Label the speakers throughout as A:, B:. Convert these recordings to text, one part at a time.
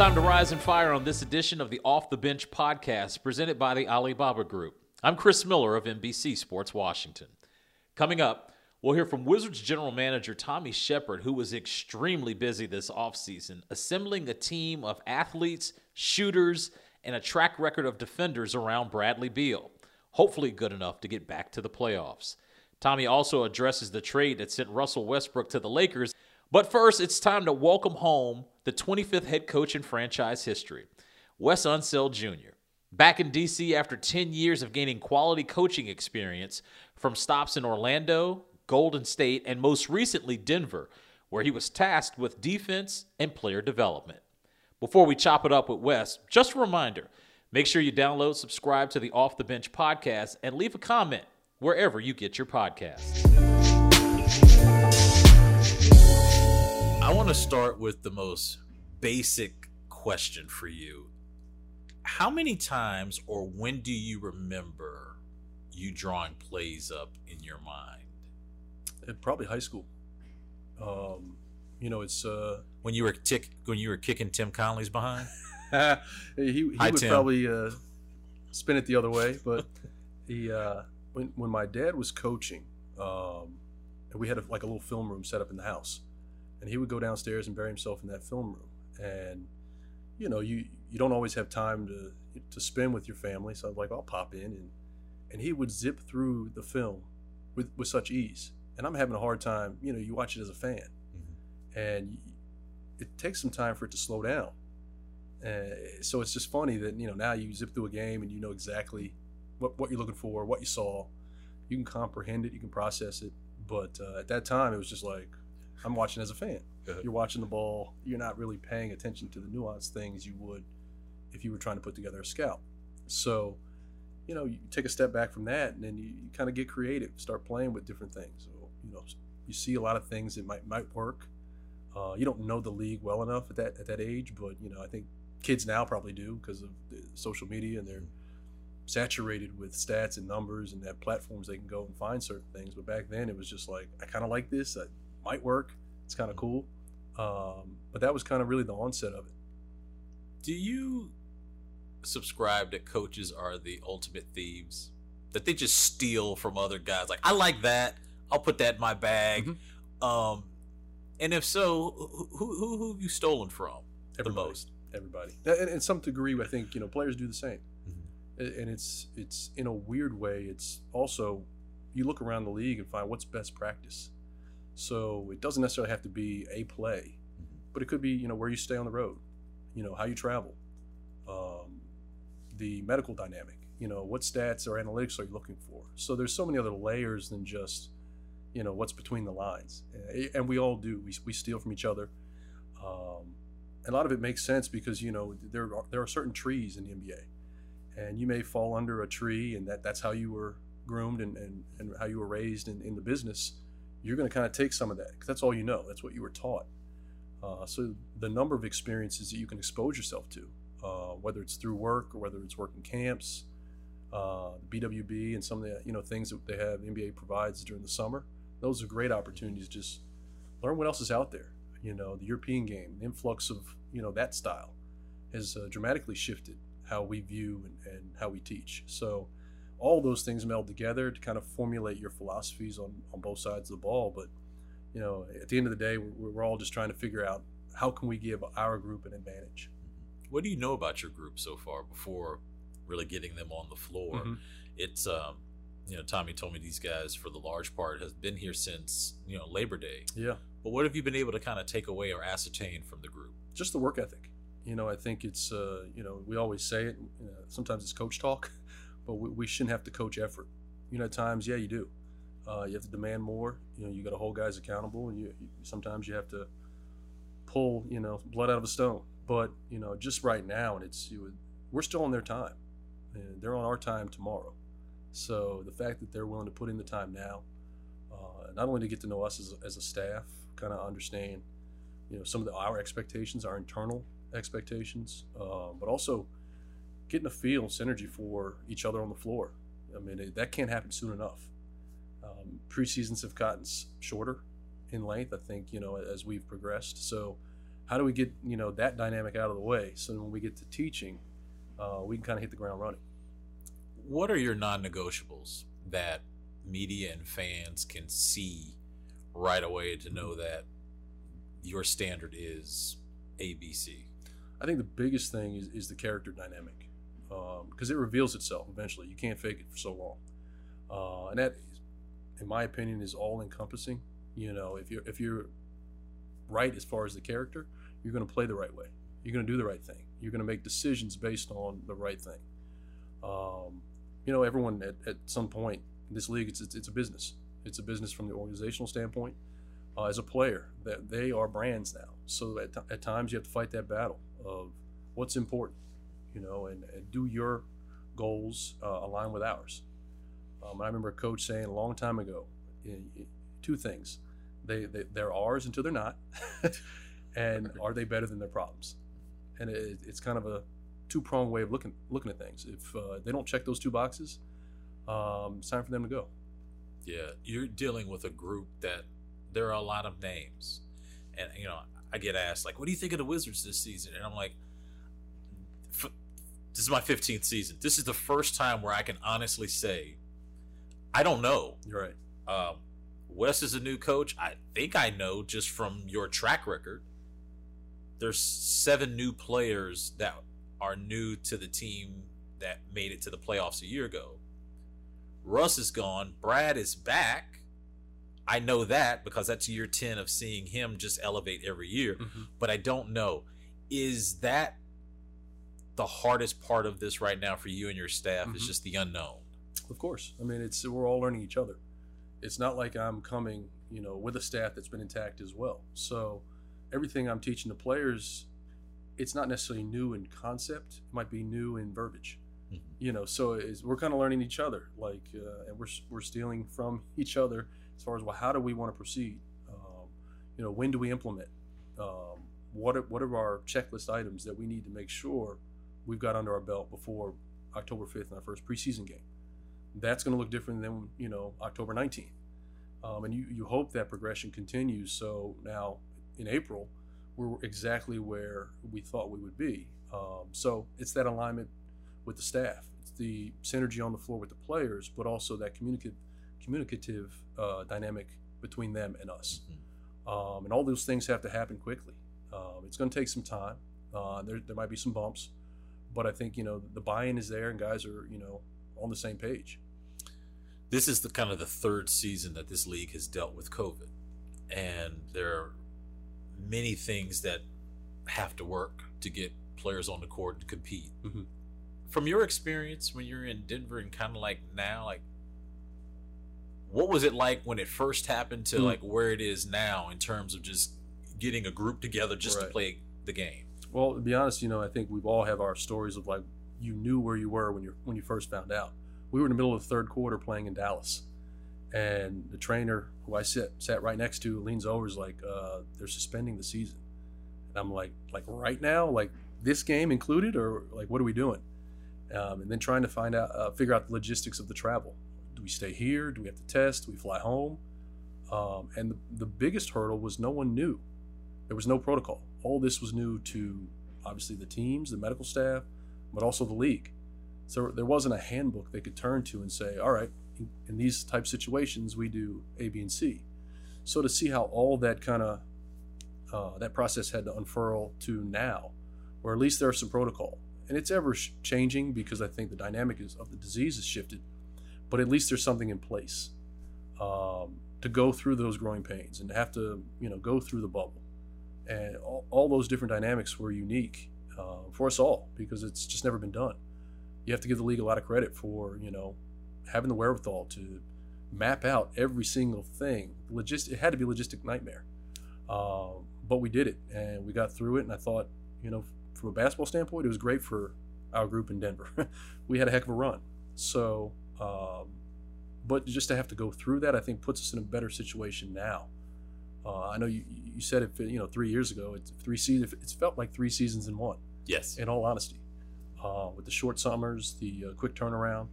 A: time to rise and fire on this edition of the Off the Bench podcast presented by the Alibaba Group. I'm Chris Miller of NBC Sports Washington. Coming up, we'll hear from Wizards general manager Tommy Sheppard, who was extremely busy this offseason assembling a team of athletes, shooters, and a track record of defenders around Bradley Beal, hopefully good enough to get back to the playoffs. Tommy also addresses the trade that sent Russell Westbrook to the Lakers. But first, it's time to welcome home the 25th head coach in franchise history, Wes Unseld Jr. Back in D.C. after 10 years of gaining quality coaching experience from stops in Orlando, Golden State, and most recently Denver, where he was tasked with defense and player development. Before we chop it up with Wes, just a reminder make sure you download, subscribe to the Off the Bench podcast, and leave a comment wherever you get your podcasts. I want to start with the most basic question for you. How many times or when do you remember you drawing plays up in your mind?
B: Probably high school. Um, you know, it's uh,
A: when you were tick when you were kicking Tim Conley's behind.
B: he he Hi, would Tim. probably uh, spin it the other way, but he uh, when when my dad was coaching, um, and we had a, like a little film room set up in the house, and he would go downstairs and bury himself in that film room, and you know you you don't always have time to to spend with your family, so I was like I'll pop in and and he would zip through the film with with such ease, and I'm having a hard time. You know, you watch it as a fan, mm-hmm. and it takes some time for it to slow down. Uh, so it's just funny that you know now you zip through a game and you know exactly what, what you're looking for, what you saw. You can comprehend it, you can process it. But uh, at that time, it was just like I'm watching as a fan. You're watching the ball. You're not really paying attention to the nuanced things you would if you were trying to put together a scout. So, you know, you take a step back from that, and then you, you kind of get creative, start playing with different things. So, you know, you see a lot of things that might might work. Uh, you don't know the league well enough at that at that age, but you know, I think kids now probably do because of social media and they're saturated with stats and numbers and that platforms they can go and find certain things. But back then it was just like, I kind of like this. That might work. It's kind of cool. Um, but that was kind of really the onset of it.
A: Do you subscribe that coaches are the ultimate thieves? That they just steal from other guys? Like, I like that. I'll put that in my bag. Mm-hmm. Um, and if so, who, who, who have you stolen from
B: Everybody. the most? Everybody. And in some degree, I think, you know, players do the same and it's it's in a weird way it's also you look around the league and find what's best practice so it doesn't necessarily have to be a play mm-hmm. but it could be you know where you stay on the road you know how you travel um, the medical dynamic you know what stats or analytics are you looking for? So there's so many other layers than just you know what's between the lines. And we all do. We, we steal from each other. Um, a lot of it makes sense because you know there are, there are certain trees in the nba and you may fall under a tree and that that's how you were groomed and, and, and how you were raised in, in the business you're going to kind of take some of that because that's all you know that's what you were taught uh, so the number of experiences that you can expose yourself to uh, whether it's through work or whether it's working camps uh, bwb and some of the you know things that they have nba provides during the summer those are great opportunities just learn what else is out there you know the european game the influx of you know that style has uh, dramatically shifted how we view and, and how we teach. So all those things meld together to kind of formulate your philosophies on, on both sides of the ball. But you know, at the end of the day, we're, we're all just trying to figure out how can we give our group an advantage.
A: What do you know about your group so far before really getting them on the floor? Mm-hmm. It's um, you know, Tommy told me these guys for the large part has been here since you know Labor Day.
B: Yeah.
A: But what have you been able to kind of take away or ascertain from the group?
B: Just the work ethic you know, I think it's, uh, you know, we always say it. You know, sometimes it's coach talk, but we, we, shouldn't have to coach effort. You know, at times, yeah, you do. Uh, you have to demand more. You know, you got to hold guys accountable, and you, you, sometimes you have to pull, you know, blood out of a stone. But you know, just right now, and it's you, we're still on their time, and they're on our time tomorrow. So the fact that they're willing to put in the time now, uh, not only to get to know us as, as a staff, kind of understand, you know, some of the, our expectations, our internal expectations, uh, but also getting a feel synergy for each other on the floor. I mean, it, that can't happen soon enough. Um, preseasons have gotten shorter in length, I think, you know, as we've progressed. So, how do we get you know that dynamic out of the way so when we get to teaching, uh, we can kind of hit the ground running.
A: What are your non-negotiables that media and fans can see right away to know that your standard is ABC?
B: I think the biggest thing is, is the character dynamic because um, it reveals itself eventually. You can't fake it for so long, uh, and that, in my opinion, is all encompassing. You know, if you're if you're right as far as the character, you're going to play the right way. You're going to do the right thing. You're going to make decisions based on the right thing. Um, you know, everyone at, at some point in this league, it's, it's, it's a business. It's a business from the organizational standpoint. Uh, as a player, that they are brands now. So at, t- at times you have to fight that battle of what's important, you know, and, and do your goals uh, align with ours. Um, I remember a coach saying a long time ago, two things: they, they they're ours until they're not, and are they better than their problems? And it, it's kind of a two pronged way of looking looking at things. If uh, they don't check those two boxes, um, it's time for them to go.
A: Yeah, you're dealing with a group that there are a lot of names, and you know I get asked like, "What do you think of the Wizards this season?" And I'm like, "This is my 15th season. This is the first time where I can honestly say I don't know."
B: You're right.
A: Um, Wes is a new coach. I think I know just from your track record. There's seven new players that are new to the team that made it to the playoffs a year ago. Russ is gone. Brad is back. I know that because that's year 10 of seeing him just elevate every year. Mm-hmm. But I don't know. Is that the hardest part of this right now for you and your staff? Mm-hmm. Is just the unknown?
B: Of course. I mean, it's we're all learning each other. It's not like I'm coming, you know, with a staff that's been intact as well. So everything I'm teaching the players, it's not necessarily new in concept. It might be new in verbiage. Mm-hmm. You know, so we're kind of learning each other, like, uh, and we're we're stealing from each other as far as well, how do we want to proceed? Um, you know, when do we implement? Um, what are, what are our checklist items that we need to make sure we've got under our belt before October 5th in our first preseason game? That's going to look different than you know October 19th, um, and you you hope that progression continues. So now in April, we're exactly where we thought we would be. Um, so it's that alignment with the staff. It's the synergy on the floor with the players, but also that communicative communicative uh, dynamic between them and us. Mm-hmm. Um, and all those things have to happen quickly. Um, it's going to take some time. Uh, there, there might be some bumps, but I think you know the buy-in is there, and guys are you know on the same page.
A: This is the kind of the third season that this league has dealt with COVID, and there are many things that have to work to get players on the court and compete. Mm-hmm. From your experience when you're in Denver and kind of like now, like what was it like when it first happened to mm. like where it is now in terms of just getting a group together just right. to play the game?
B: Well, to be honest, you know, I think we've all have our stories of like you knew where you were when you when you first found out. We were in the middle of the third quarter playing in Dallas, and the trainer who I sit sat right next to leans over is like, uh, "They're suspending the season," and I'm like, "Like right now, like this game included, or like what are we doing?" Um, and then trying to find out, uh, figure out the logistics of the travel do we stay here? Do we have to test? Do we fly home? Um, and the, the biggest hurdle was no one knew. There was no protocol. All this was new to obviously the teams, the medical staff, but also the league. So there wasn't a handbook they could turn to and say, all right, in, these type situations, we do A, B, and C. So to see how all that kind of uh, that process had to unfurl to now, or at least there's some protocol, and it's ever changing because I think the dynamic is, of the disease has shifted but at least there's something in place um, to go through those growing pains and have to you know go through the bubble and all, all those different dynamics were unique uh, for us all because it's just never been done. You have to give the league a lot of credit for you know having the wherewithal to map out every single thing. Logist- it had to be a logistic nightmare uh, but we did it and we got through it. And i thought you know from a basketball standpoint it was great for our group in denver. We had a heck of a run. So um, but just to have to go through that, I think puts us in a better situation now. Uh, I know you, you said it, you know, three years ago. It's three seasons. It's felt like three seasons in one.
A: Yes.
B: In all honesty, uh, with the short summers, the uh, quick turnaround.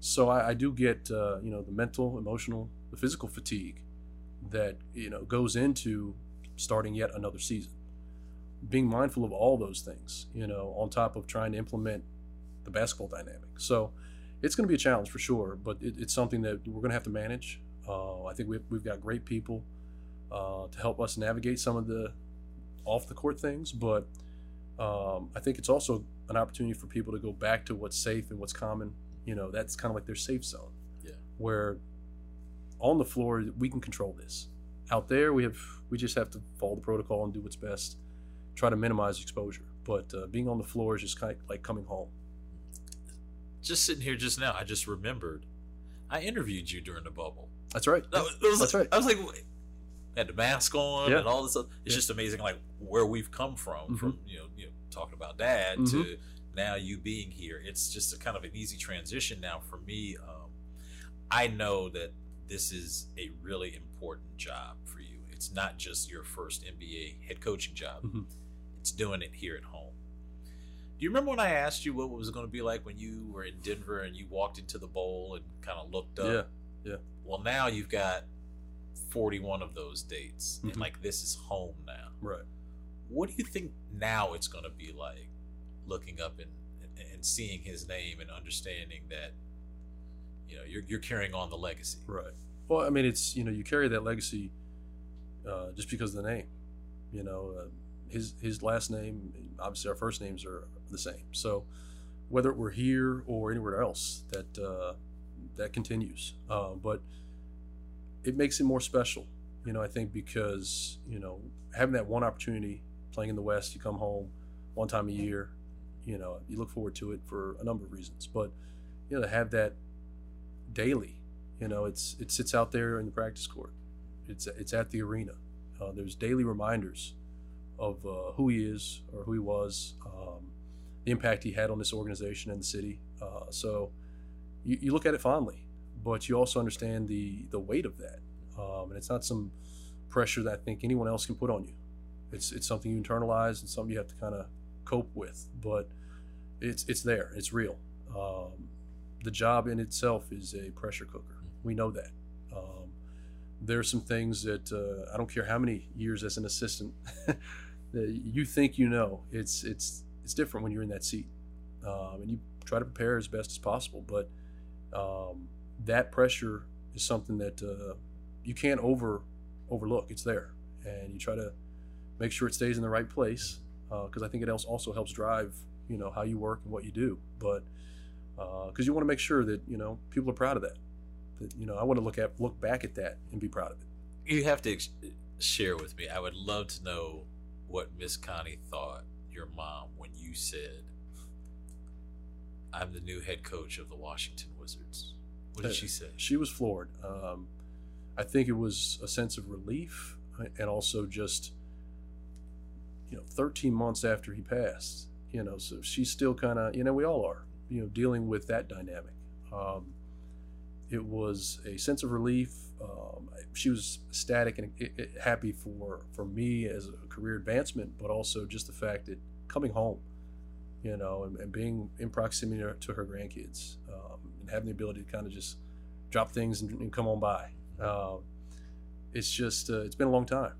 B: So I, I do get, uh, you know, the mental, emotional, the physical fatigue that you know goes into starting yet another season. being mindful of all those things, you know, on top of trying to implement the basketball dynamic. So it's going to be a challenge for sure, but it, it's something that we're going to have to manage. Uh, I think we've, we've got great people uh, to help us navigate some of the off the court things, but um, I think it's also an opportunity for people to go back to what's safe and what's common. You know, that's kind of like their safe zone.
A: Yeah.
B: Where on the floor we can control this. Out there, we have we just have to follow the protocol and do what's best. Try to minimize exposure, but uh, being on the floor is just kind of like coming home.
A: Just sitting here just now, I just remembered I interviewed you during the bubble.
B: That's right.
A: That was, was
B: That's
A: like,
B: right.
A: I was like, had the mask on
B: Yeah.
A: and all this stuff. It's
B: Yeah.
A: just amazing, like where we've come from,
B: Mhm.
A: from you know, you know, talking about dad
B: Mm-hmm.
A: to now you being here. It's just a kind of an easy transition now for me. Um, I know that this is a really important job for you. It's not just your first NBA head coaching job.
B: Mhm.
A: It's doing it here at home. Do you remember when I asked you what it was going to be like when you were in Denver and you walked into the bowl and kind of looked up?
B: Yeah. Yeah.
A: Well, now you've got 41 of those dates, and
B: Mhm.
A: like this is home now.
B: Right.
A: What do you think now it's going to be like looking up and, and, and seeing his name and understanding that you know you're, you're carrying on the legacy?
B: Right. Well, I mean, it's you know you carry that legacy uh, just because of the name. You know, uh, his his last name, obviously our first names are the same. So whether we're here or anywhere else, that uh, that continues. Uh, but it makes it more special. You know, I think because you know having that one opportunity playing in the West, you come home one time a year. You know, you look forward to it for a number of reasons, but you know to have that daily you know, it's it sits out there in the practice court. It's it's at the arena. Uh, there's daily reminders of uh, who he is or who he was, um, the impact he had on this organization and the city. Uh, so you, you look at it fondly, but you also understand the the weight of that, um, and it's not some pressure that I think anyone else can put on you. It's it's something you internalize and something you have to kind of cope with, but it's it's there. It's real. Um, the job in itself is a pressure cooker. We know that. Um, are some things that uh, I don't care how many years as an assistant that you think you know. It's it's it's different when you're in that seat, um, and you try to prepare as best as possible. But um, that pressure is something that uh, you can't over overlook. It's there, and you try to make sure it stays in the right place because I think it also helps drive you know how you work and what you do. But because you want to make sure that you know people are proud of that. That you know, I want to look at look back at that and be proud of it.
A: You have to ex- share with me. I would love to know what Miss Connie thought, your mom, when you said, "I'm the new head coach of the Washington Wizards." What did
B: Uh,
A: she say?
B: She was floored. Um, I think it was a sense of relief uh, and also just you know 13 months after he passed. You know, so she's still kind of you know we all are you know dealing with that dynamic. Um, it was a sense of relief. Um, she was ecstatic and i- i- happy for for me as a career advancement, but also just the fact that coming home, you know, and, and being in proximity to her- to her grandkids, um, and having the ability to kind of just drop things and, and come on by. Um, it's just uh, it's been a long time,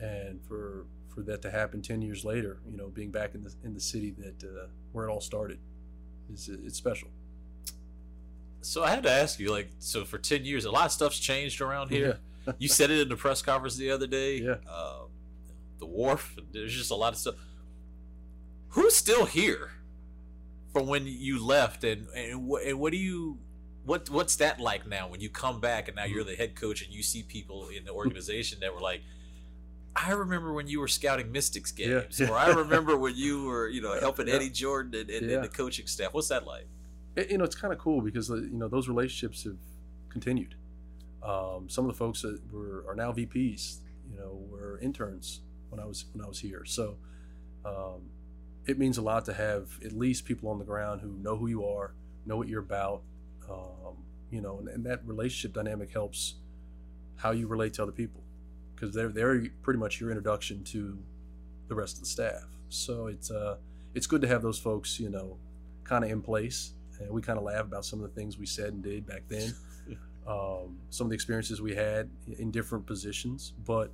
B: and for for that to happen ten years later, you know, being back in the in the city that uh, where it all started, is it's special.
A: So I had to ask you, like, so for ten years, a lot of stuff's changed around here. you said it in the press conference the other day.
B: Yeah.
A: Um, the wharf. There's just a lot of stuff. Who's still here from when you left, and and what, and what do you what what's that like now when you come back and now you're the head coach and you see people in the organization that were like. I remember when you were scouting Mystics
B: Yeah.
A: games, or I remember when you were, you know, helping
B: Yeah.
A: Eddie Jordan and, and,
B: Yeah.
A: and the coaching staff. What's that like?
B: It, you know, it's kind of cool because uh, you know those relationships have continued. Um, some of the folks that were are now VPs, you know, were interns when I was when I was here. So um, it means a lot to have at least people on the ground who know who you are, know what you're about. Um, you know, and, and that relationship dynamic helps how you relate to other people because they're they're pretty much your introduction to the rest of the staff. So it's uh it's good to have those folks, you know, kind of in place. And we kind of laugh about some of the things we said and did back then, um, some of the experiences we had in different positions. But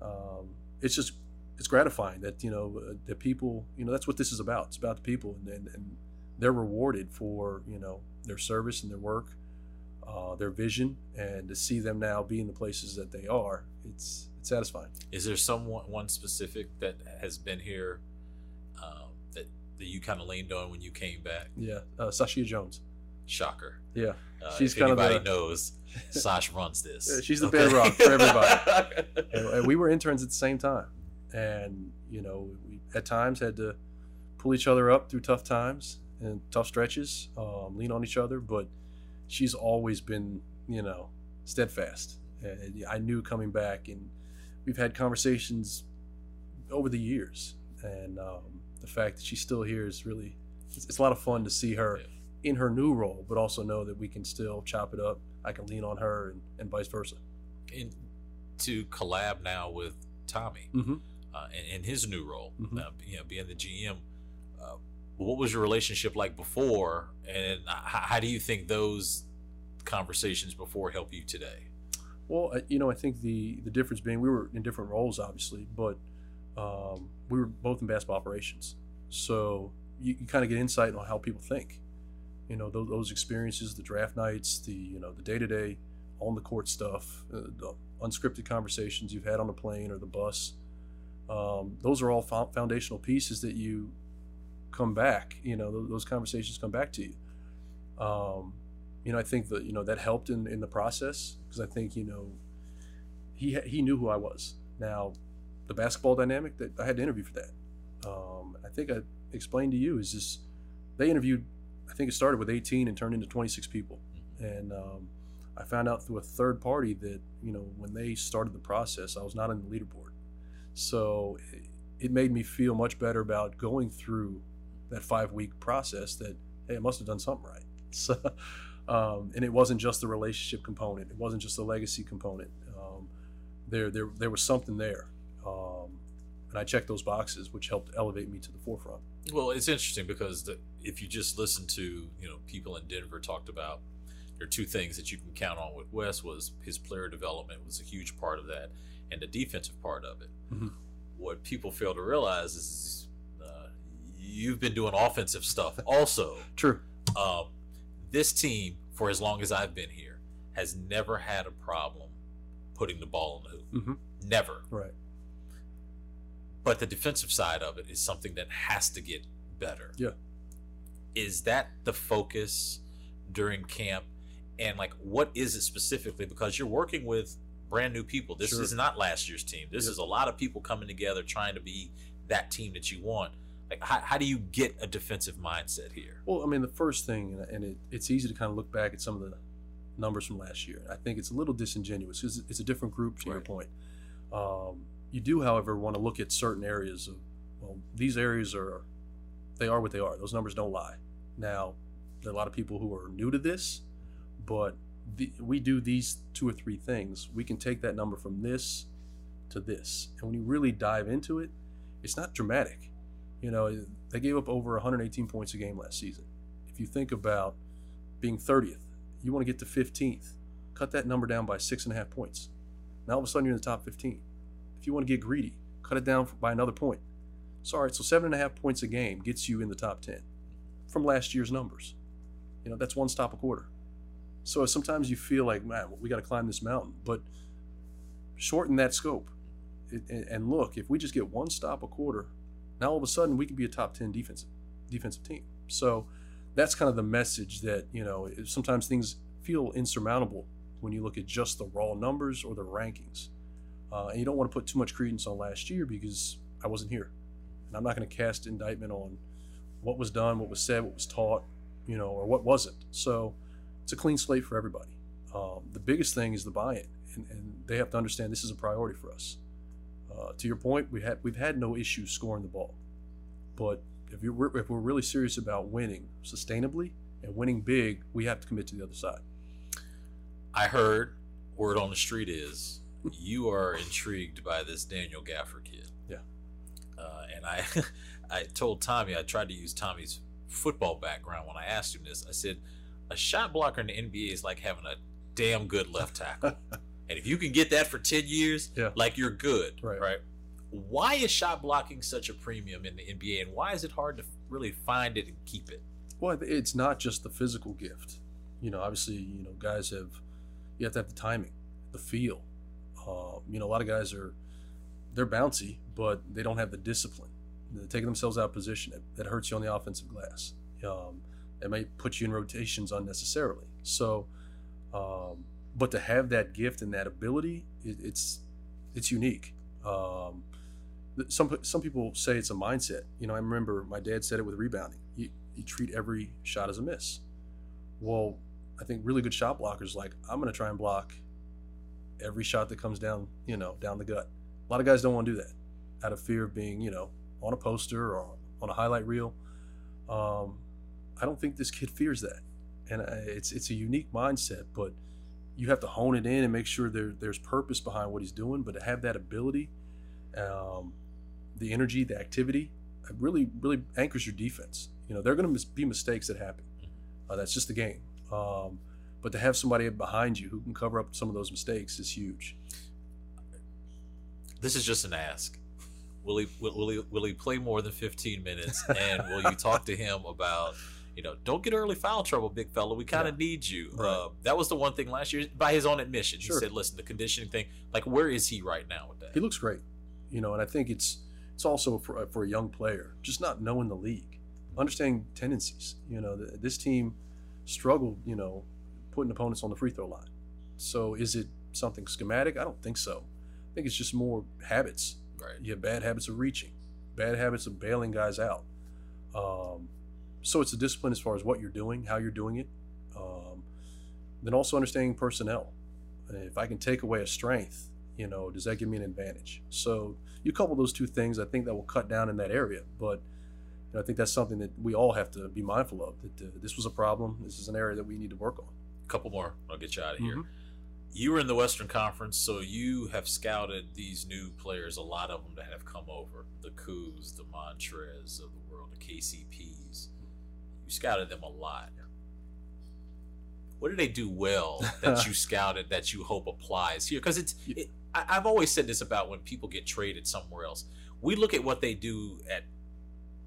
B: um, it's just it's gratifying that you know uh, that people you know that's what this is about. It's about the people and and, and they're rewarded for you know their service and their work, uh, their vision, and to see them now be in the places that they are, it's it's satisfying.
A: Is there someone one specific that has been here um, that that you kind of leaned on when you came back?
B: Yeah, uh, Sashia Jones.
A: Shocker.
B: Yeah,
A: Uh,
B: She's kind of the-
A: knows, Sash runs this.
B: She's the bedrock for everybody. and, and we were interns at the same time, and you know we at times had to pull each other up through tough times and tough stretches, um, lean on each other. But she's always been you know steadfast. And I knew coming back, and we've had conversations over the years, and um, the fact that she's still here is really it's, it's a lot of fun to see her
A: Yeah.
B: in her new role, but also know that we can still chop it up. I can lean on her, and, and vice versa.
A: And to collab now with Tommy
B: Mm-hmm.
A: Uh, in, in his new role,
B: Mhm.
A: uh, you know, being the GM. Uh, what was your relationship like before, and how, how do you think those conversations before help you today?
B: Well, you know, I think the the difference being we were in different roles, obviously, but um, we were both in basketball operations, so you, you kind of get insight on how people think. You know, those, those experiences, the draft nights, the you know the day to day on the court stuff, uh, the unscripted conversations you've had on the plane or the bus. Um, those are all fo- foundational pieces that you come back. You know, those, those conversations come back to you. Um, you know, I think that you know that helped in in the process because I think you know he he knew who I was. Now, the basketball dynamic that I had to interview for that. Um, I think I explained to you is just they interviewed. I think it started with 18 and turned into 26 people, and um, I found out through a third party that you know when they started the process, I was not on the leaderboard. So it, made me feel much better about going through that five week process. That hey, I must have done something right. So, um, and it wasn't just the relationship component. It wasn't just the legacy component. Um, there, there, there was something there, um, and I checked those boxes, which helped elevate me to the forefront.
A: Well, it's interesting because the, if you just listen to you know people in Denver talked about there are two things that you can count on with Wes was his player development was a huge part of that, and the defensive part of it.
B: Mhm.
A: What people fail to realize is uh, you've been doing offensive stuff also.
B: True.
A: um, this team, for as long as I've been here, has never had a problem putting the ball in the hoop.
B: Mhm.
A: Never.
B: Right.
A: But the defensive side of it is something that has to get better.
B: Yeah.
A: Is that the focus during camp? And like, what is it specifically? Because you're working with brand new people. This
B: Sure.
A: is not last year's team. This
B: Yep.
A: is a lot of people coming together trying to be that team that you want. Like, how, how do you get a defensive mindset here?
B: Well, I mean, the first thing, and- it, it's easy to kind of look back at some of the numbers from last year. I think it's a little disingenuous because it's a different group, to your point. Um, you do, however, want to look at certain areas of, well, these areas are, they are what they are. Those numbers don't lie. Now, there are a lot of people who are new to this, but the, we do these two or three things. We can take that number from this to this. And when you really dive into it, it's not dramatic. You know, they gave up over 118 points a game last season. If you think about being 30th, you want to get to 15th, cut that number down by six and a half points. Now all of a sudden you're in the top 15. If you want to get greedy, cut it down by another point. So, all right, so seven and a half points a game gets you in the top 10 from last year's numbers. You know, that's one stop a quarter. So sometimes you feel like, man, we got to climb this mountain, but shorten that scope. It, and, and look, if we just get one stop a quarter, now all of a sudden we could be a top 10 defensive defensive team. So that's kind of the message that, you know, sometimes things feel insurmountable when you look at just the raw numbers or the rankings. Uh, and you don't want to put too much credence on last year because I wasn't here. And I'm not going to cast indictment on what was done, what was said, what was taught, you know, or what wasn't. So it's a clean slate for everybody. Um, the biggest thing is the buy-in, and, and they have to understand this is a priority for us. Uh, to your point, we had we've had no issues scoring the ball, but if you're if we're really serious about winning sustainably and winning big, we have to commit to the other side.
A: I heard word on the street is you are intrigued by this Daniel Gafford kid.
B: Yeah.
A: Uh, and I, I told Tommy I tried to use Tommy's football background when I asked him this. I said, a shot blocker in the NBA is like having a damn good left tackle, and if you can get that for ten years,
B: Yeah.
A: like you're good,
B: Right.
A: right? Why is shot blocking such a premium in the NBA, and why is it hard to really find it and keep it?
B: Well, it's not just the physical gift. You know, obviously, you know, guys have you have to have the timing, the feel. Uh, you know, a lot of guys are they're bouncy, but they don't have the discipline. They're taking themselves out of position. That, that hurts you on the offensive glass. Um, it might put you in rotations unnecessarily. So, um, but to have that gift and that ability, it, it's it's unique. Um, some some people say it's a mindset. You know, I remember my dad said it with rebounding. You, you treat every shot as a miss. Well, I think really good shot blockers like I'm going to try and block every shot that comes down, you know, down the gut. A lot of guys don't want to do that out of fear of being, you know, on a poster or on a highlight reel. Um, I don't think this kid fears that, and it's it's a unique mindset. But you have to hone it in and make sure there there's purpose behind what he's doing. But to have that ability, um, the energy, the activity, it really really anchors your defense. You know, there are going to be mistakes that happen. Uh, that's just the game. Um, but to have somebody behind you who can cover up some of those mistakes is huge.
A: This is just an ask. Will he will, will he will he play more than 15 minutes? And will you talk to him about you know, don't get early foul trouble, big fella. We kind of yeah. need you. Right. Uh, that was the one thing last year, by his own admission. Sure. He said, "Listen, the conditioning thing. Like, where is he right now with that?"
B: He looks great, you know, and I think it's it's also for for a young player, just not knowing the league, understanding tendencies. You know, this team struggled, you know, putting opponents on the free throw line. So is it something schematic? I don't think so. I think it's just more habits.
A: Right.
B: You have bad habits of reaching, bad habits of bailing guys out. Um, so it's a discipline as far as what you're doing, how you're doing it. Um, then also understanding personnel. If I can take away a strength, you know, does that give me an advantage? So you couple those two things, I think that will cut down in that area. But you know, I think that's something that we all have to be mindful of. That uh, this was a problem. This is an area that we need to work on.
A: A couple more. I'll get you out of here. Mm-hmm. You were in the Western Conference, so you have scouted these new players. A lot of them that have come over: the Koos, the Montrez of the world, the KCPs. You scouted them a lot. What did they do well that you scouted that you hope applies here? Because it's, it, I, I've always said this about when people get traded somewhere else. We look at what they do at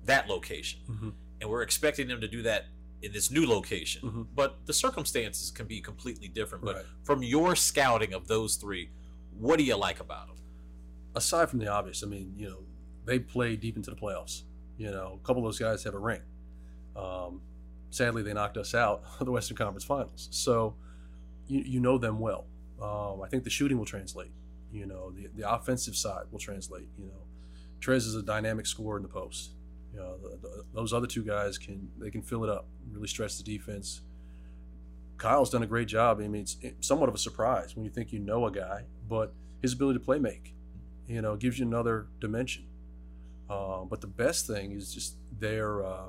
A: that location, mm-hmm. and we're expecting them to do that in this new location. Mm-hmm. But the circumstances can be completely different. But right. from your scouting of those three, what do you like about them?
B: Aside from the obvious, I mean, you know, they play deep into the playoffs. You know, a couple of those guys have a ring. Um, sadly, they knocked us out of the Western Conference Finals. So you, you know them well. Um, I think the shooting will translate. You know, the, the offensive side will translate. You know, Trez is a dynamic scorer in the post. You know, the, the, those other two guys can they can fill it up, really stretch the defense. Kyle's done a great job. I mean, it's, somewhat of a surprise when you think you know a guy, but his ability to play make, you know, gives you another dimension. Uh, but the best thing is just their uh,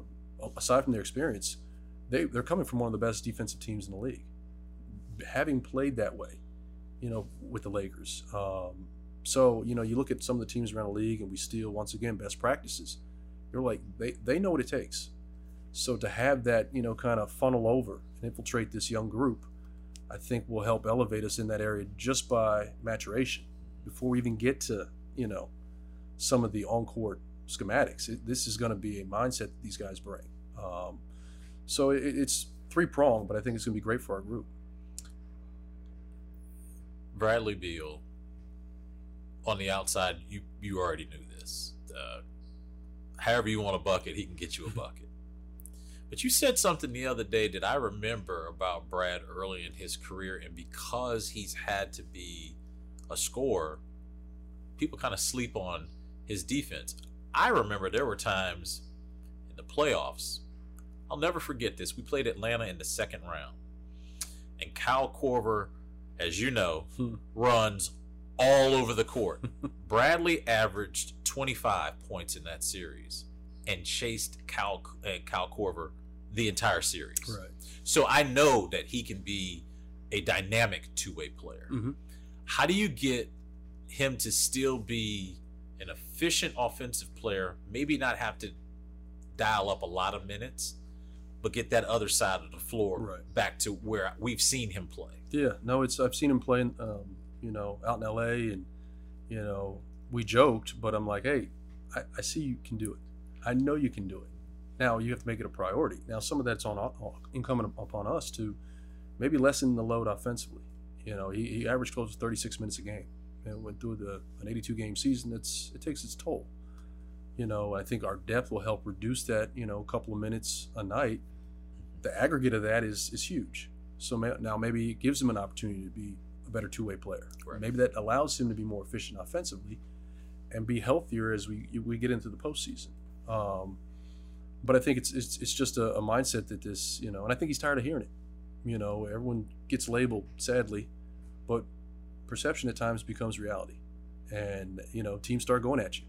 B: aside from their experience, they they're coming from one of the best defensive teams in the league. Having played that way, you know, with the Lakers. Um, so you know, you look at some of the teams around the league, and we steal once again best practices. You're like they they know what it takes. So to have that, you know, kind of funnel over and infiltrate this young group, I think will help elevate us in that area just by maturation before we even get to, you know, some of the on-court schematics. It, this is going to be a mindset that these guys bring. Um, so it, it's three pronged, but I think it's going to be great for our group.
A: Bradley Beal, on the outside, you you already knew this. Uh, however you want a bucket, he can get you a bucket. But you said something the other day that I remember about Brad early in his career, and because he's had to be a scorer, people kind of sleep on his defense. I remember there were times in the playoffs. I'll never forget this. We played Atlanta in the second round, and Kyle Korver, as you know, hmm. runs all over the court. Bradley averaged 25 points in that series and chased Cal uh, Cal Korver the entire series.
B: Right.
A: So I know that he can be a dynamic two-way player. Mm-hmm. How do you get him to still be an efficient offensive player, maybe not have to dial up a lot of minutes, but get that other side of the floor right. back to where we've seen him play.
B: Yeah, no, it's I've seen him playing, um, you know, out in L.A. and you know we joked, but I'm like, hey, I, I see you can do it. I know you can do it. Now you have to make it a priority. Now some of that's on incumbent upon us to maybe lessen the load offensively. You know, he, he averaged close to 36 minutes a game and went through the an 82 game season. It's it takes its toll. You know, I think our depth will help reduce that. You know, a couple of minutes a night. The aggregate of that is is huge. So now maybe it gives him an opportunity to be a better two way player. Right. Maybe that allows him to be more efficient offensively and be healthier as we we get into the postseason. Um, but I think it's it's, it's just a, a, mindset that this you know, and I think he's tired of hearing it. You know, everyone gets labeled sadly, but perception at times becomes reality, and you know, teams start going at you.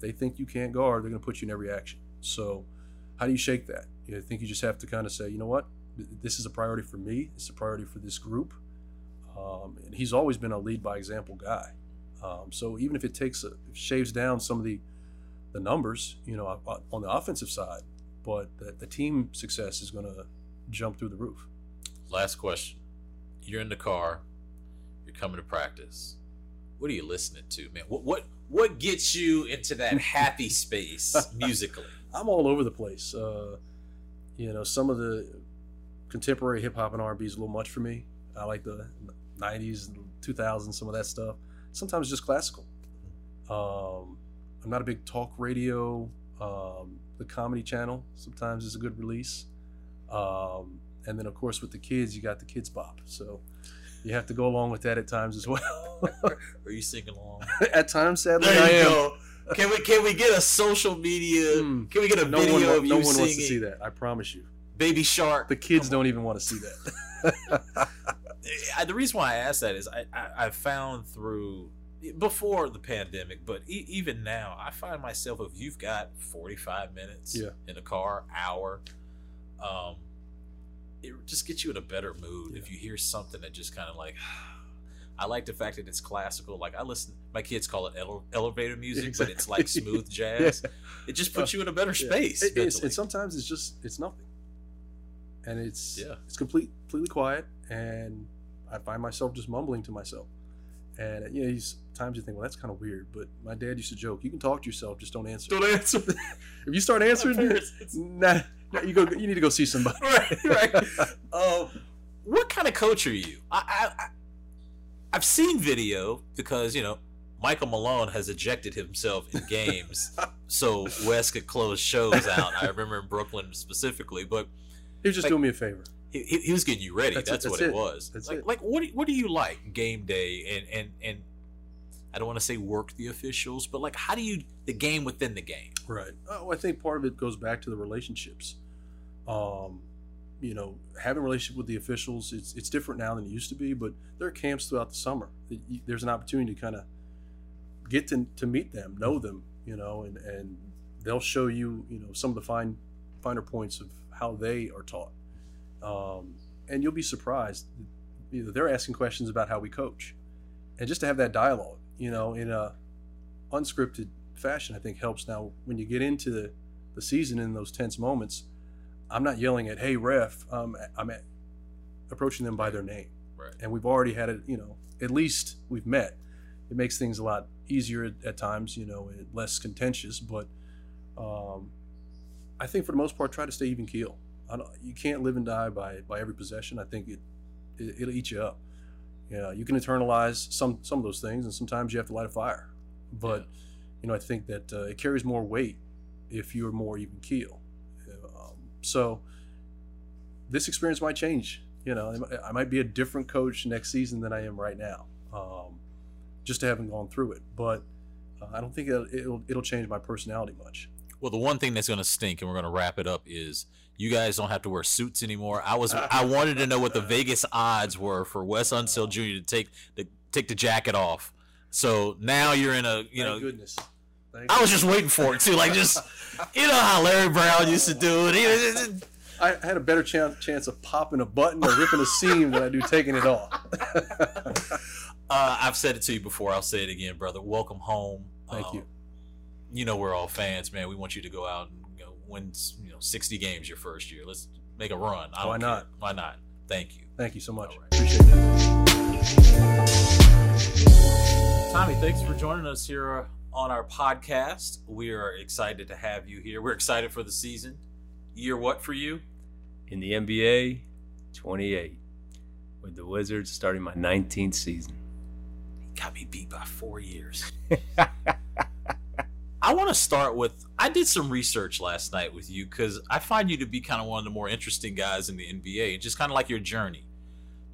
B: They think you can't guard, they're going to put you in every action. So, how do you shake that? You know, I think you just have to kind of say, you know what, this is a priority for me. It's a priority for this group. Um, and he's always been a lead by example guy. Um, so even if it takes a, shaves down some of the the numbers, you know, on the offensive side, but the, the team success is going to jump through the roof.
A: Last question: You're in the car, you're coming to practice. What are you listening to, man? What what what gets you into that happy space musically?
B: I'm all over the place. Uh, you know, some of the contemporary hip hop and R&B is a little much for me. I like the 90s and 2000s, some of that stuff. Sometimes just classical. Um, I'm not a big talk radio. Um, the comedy channel sometimes is a good release. Um, and then, of course, with the kids, you got the Kidz Bop. So you have to go along with that at times as well.
A: Are you singing along?
B: at times, sadly, I am. Go.
A: Can we can we get a social media? Mm. Can we get a
B: no
A: video
B: one,
A: of
B: no
A: you
B: one
A: singing?
B: wants to see that. I promise you.
A: Baby Shark.
B: The kids don't even want to see that.
A: the reason why I ask that is I, I, I found through before the pandemic, but e- even now, I find myself if you've got 45 minutes
B: yeah.
A: in a car, hour, um, it just gets you in a better mood yeah. if you hear something that just kind of like. I like the fact that it's classical. Like I listen, my kids call it ele- elevator music, exactly. but it's like smooth jazz. yeah. It just uh, puts you in a better space.
B: It, and sometimes it's just it's nothing, and it's yeah, it's complete, completely quiet, and I find myself just mumbling to myself. And you know, times you think, well, that's kind of weird. But my dad used to joke, "You can talk to yourself, just don't answer."
A: Don't answer.
B: if you start answering, nah, you go. You need to go see somebody.
A: right, right. um, what kind of coach are you? I, I, I've seen video because you know Michael Malone has ejected himself in games, so Wes could close shows out. I remember in Brooklyn specifically, but
B: he was just like, doing me a favor
A: he, he was getting you ready. That's, that's, what it, it was.
B: That's
A: like,
B: it.
A: like what do, what do you like game day and and and I don't want to say work the officials, but like how do you the game within the game?
B: Right. Oh, I think part of it goes back to the relationships. Um, you know, having a relationship with the officials, it's it's different now than it used to be. But there are camps throughout the summer. There's an opportunity to kind of get to to meet them, know them, you know, and and they'll show you, you know, some of the fine finer points of how they are taught um, and you'll be surprised. You know, they're asking questions about how we coach, and just to have that dialogue, you know, in a unscripted fashion, I think helps. Now, when you get into the, the season in those tense moments, I'm not yelling at, "Hey, ref," um, I'm at, approaching them by their name,
A: right.
B: and we've already had it. You know, at least we've met. It makes things a lot easier at, at times, you know, less contentious. But um, I think for the most part, try to stay even keel you can't live and die by by every possession. I think it, it will eat you up. Yeah, you can internalize some some of those things, and sometimes you have to light a fire. But yeah. you know, I think that uh, it carries more weight if you're more even keel. Um, so this experience might change. You know, I might be a different coach next season than I am right now, um, just to having gone through it. But uh, I don't think it'll, it'll, it'll change my personality much.
A: Well, the one thing that's going to stink, and we're going to wrap it up, is you guys don't have to wear suits anymore. I was I wanted to know what the Vegas odds were for Wes Unseld Jr. to take the take the jacket off. So now you're in a you
B: Thank
A: know.
B: Goodness. Thank
A: I was just waiting for it too, like just you know how Larry Brown used to do
B: it. I had a better chance chance of popping a button or ripping a seam than I do taking it off.
A: uh, I've said it to you before. I'll say it again, brother. Welcome home.
B: Thank um, you
A: you know we're all fans, man. We want you to go out and win you know 60 games your first year. Let's make a run.
B: Why not?
A: Care. Why not? Thank you.
B: Thank you so much. Right. Appreciate that.
A: Tommy, thanks for joining us here uh, on our podcast. We are excited to have you here. We're excited for the season. Year what for you?
C: In the NBA, 28. With the Wizards starting my 19th season.
A: Got me beat by four years. I want to start with I did some research last night with you because I find you to be kind of one of the more interesting guys in the NBA, just kind of like your journey.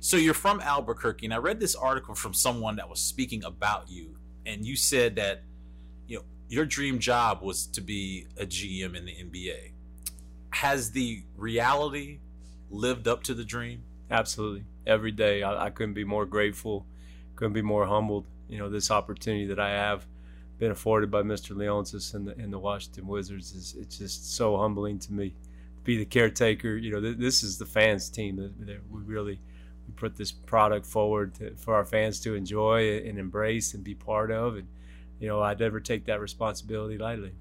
A: So you're from Albuquerque, and I read this article from someone that was speaking about you, and you said that you know your dream job was to be a GM in the NBA. Has the reality lived up to the dream?
C: Absolutely. Every day, I, I couldn't be more grateful, couldn't be more humbled. You know, this opportunity that I have been afforded by Mr. Leonsis and the, and the Washington Wizards is it's just so humbling to me to be the caretaker. You know, th- this is the fans' team that, that we really we put this product forward to, for our fans to enjoy and embrace and be part of. And you know, I'd never take that responsibility lightly.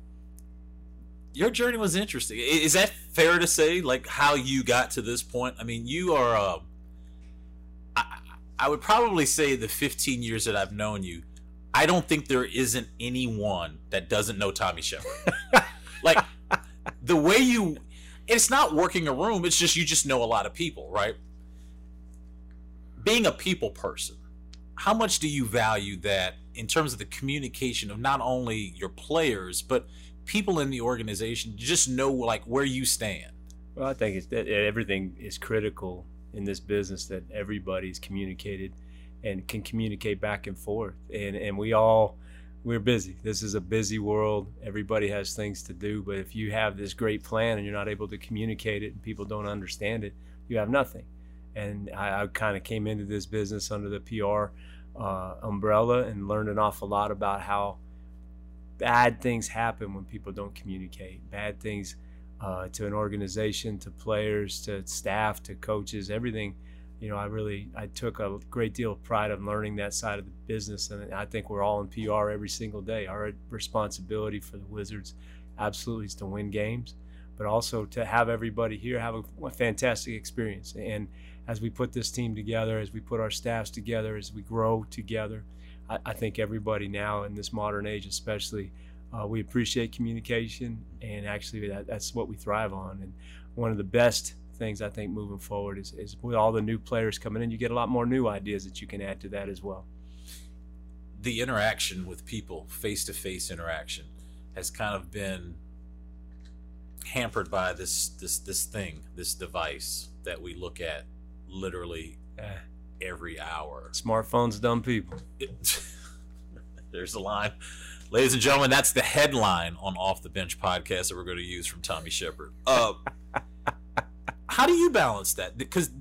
A: Your journey was interesting. Is that fair to say? Like how you got to this point? I mean, you are. Uh, I, I would probably say the 15 years that I've known you I don't think there isn't anyone that doesn't know Tommy Sheppard. like the way you it's not working a room, it's just you just know a lot of people, right? Being a people person, how much do you value that in terms of the communication of not only your players, but people in the organization just know like where you stand?
C: Well, I think it's that everything is critical in this business that everybody's communicated and can communicate back and forth. And and we all we're busy. This is a busy world. Everybody has things to do. But if you have this great plan and you're not able to communicate it and people don't understand it, you have nothing. And I, I kind of came into this business under the PR uh, umbrella and learned an awful lot about how bad things happen when people don't communicate. Bad things uh, to an organization, to players, to staff, to coaches, everything you know, I really I took a great deal of pride in learning that side of the business, and I think we're all in PR every single day. Our responsibility for the Wizards absolutely is to win games, but also to have everybody here have a, a fantastic experience. And as we put this team together, as we put our staffs together, as we grow together, I, I think everybody now in this modern age, especially, uh, we appreciate communication, and actually that, that's what we thrive on. And one of the best things I think moving forward is, is with all the new players coming in, you get a lot more new ideas that you can add to that as well.
A: The interaction with people, face to face interaction, has kind of been hampered by this this this thing, this device that we look at literally uh, every hour.
C: Smartphones, dumb people.
A: It, there's the line. Ladies and gentlemen, that's the headline on Off the Bench podcast that we're going to use from Tommy Sheppard. Uh, how do you balance that? Because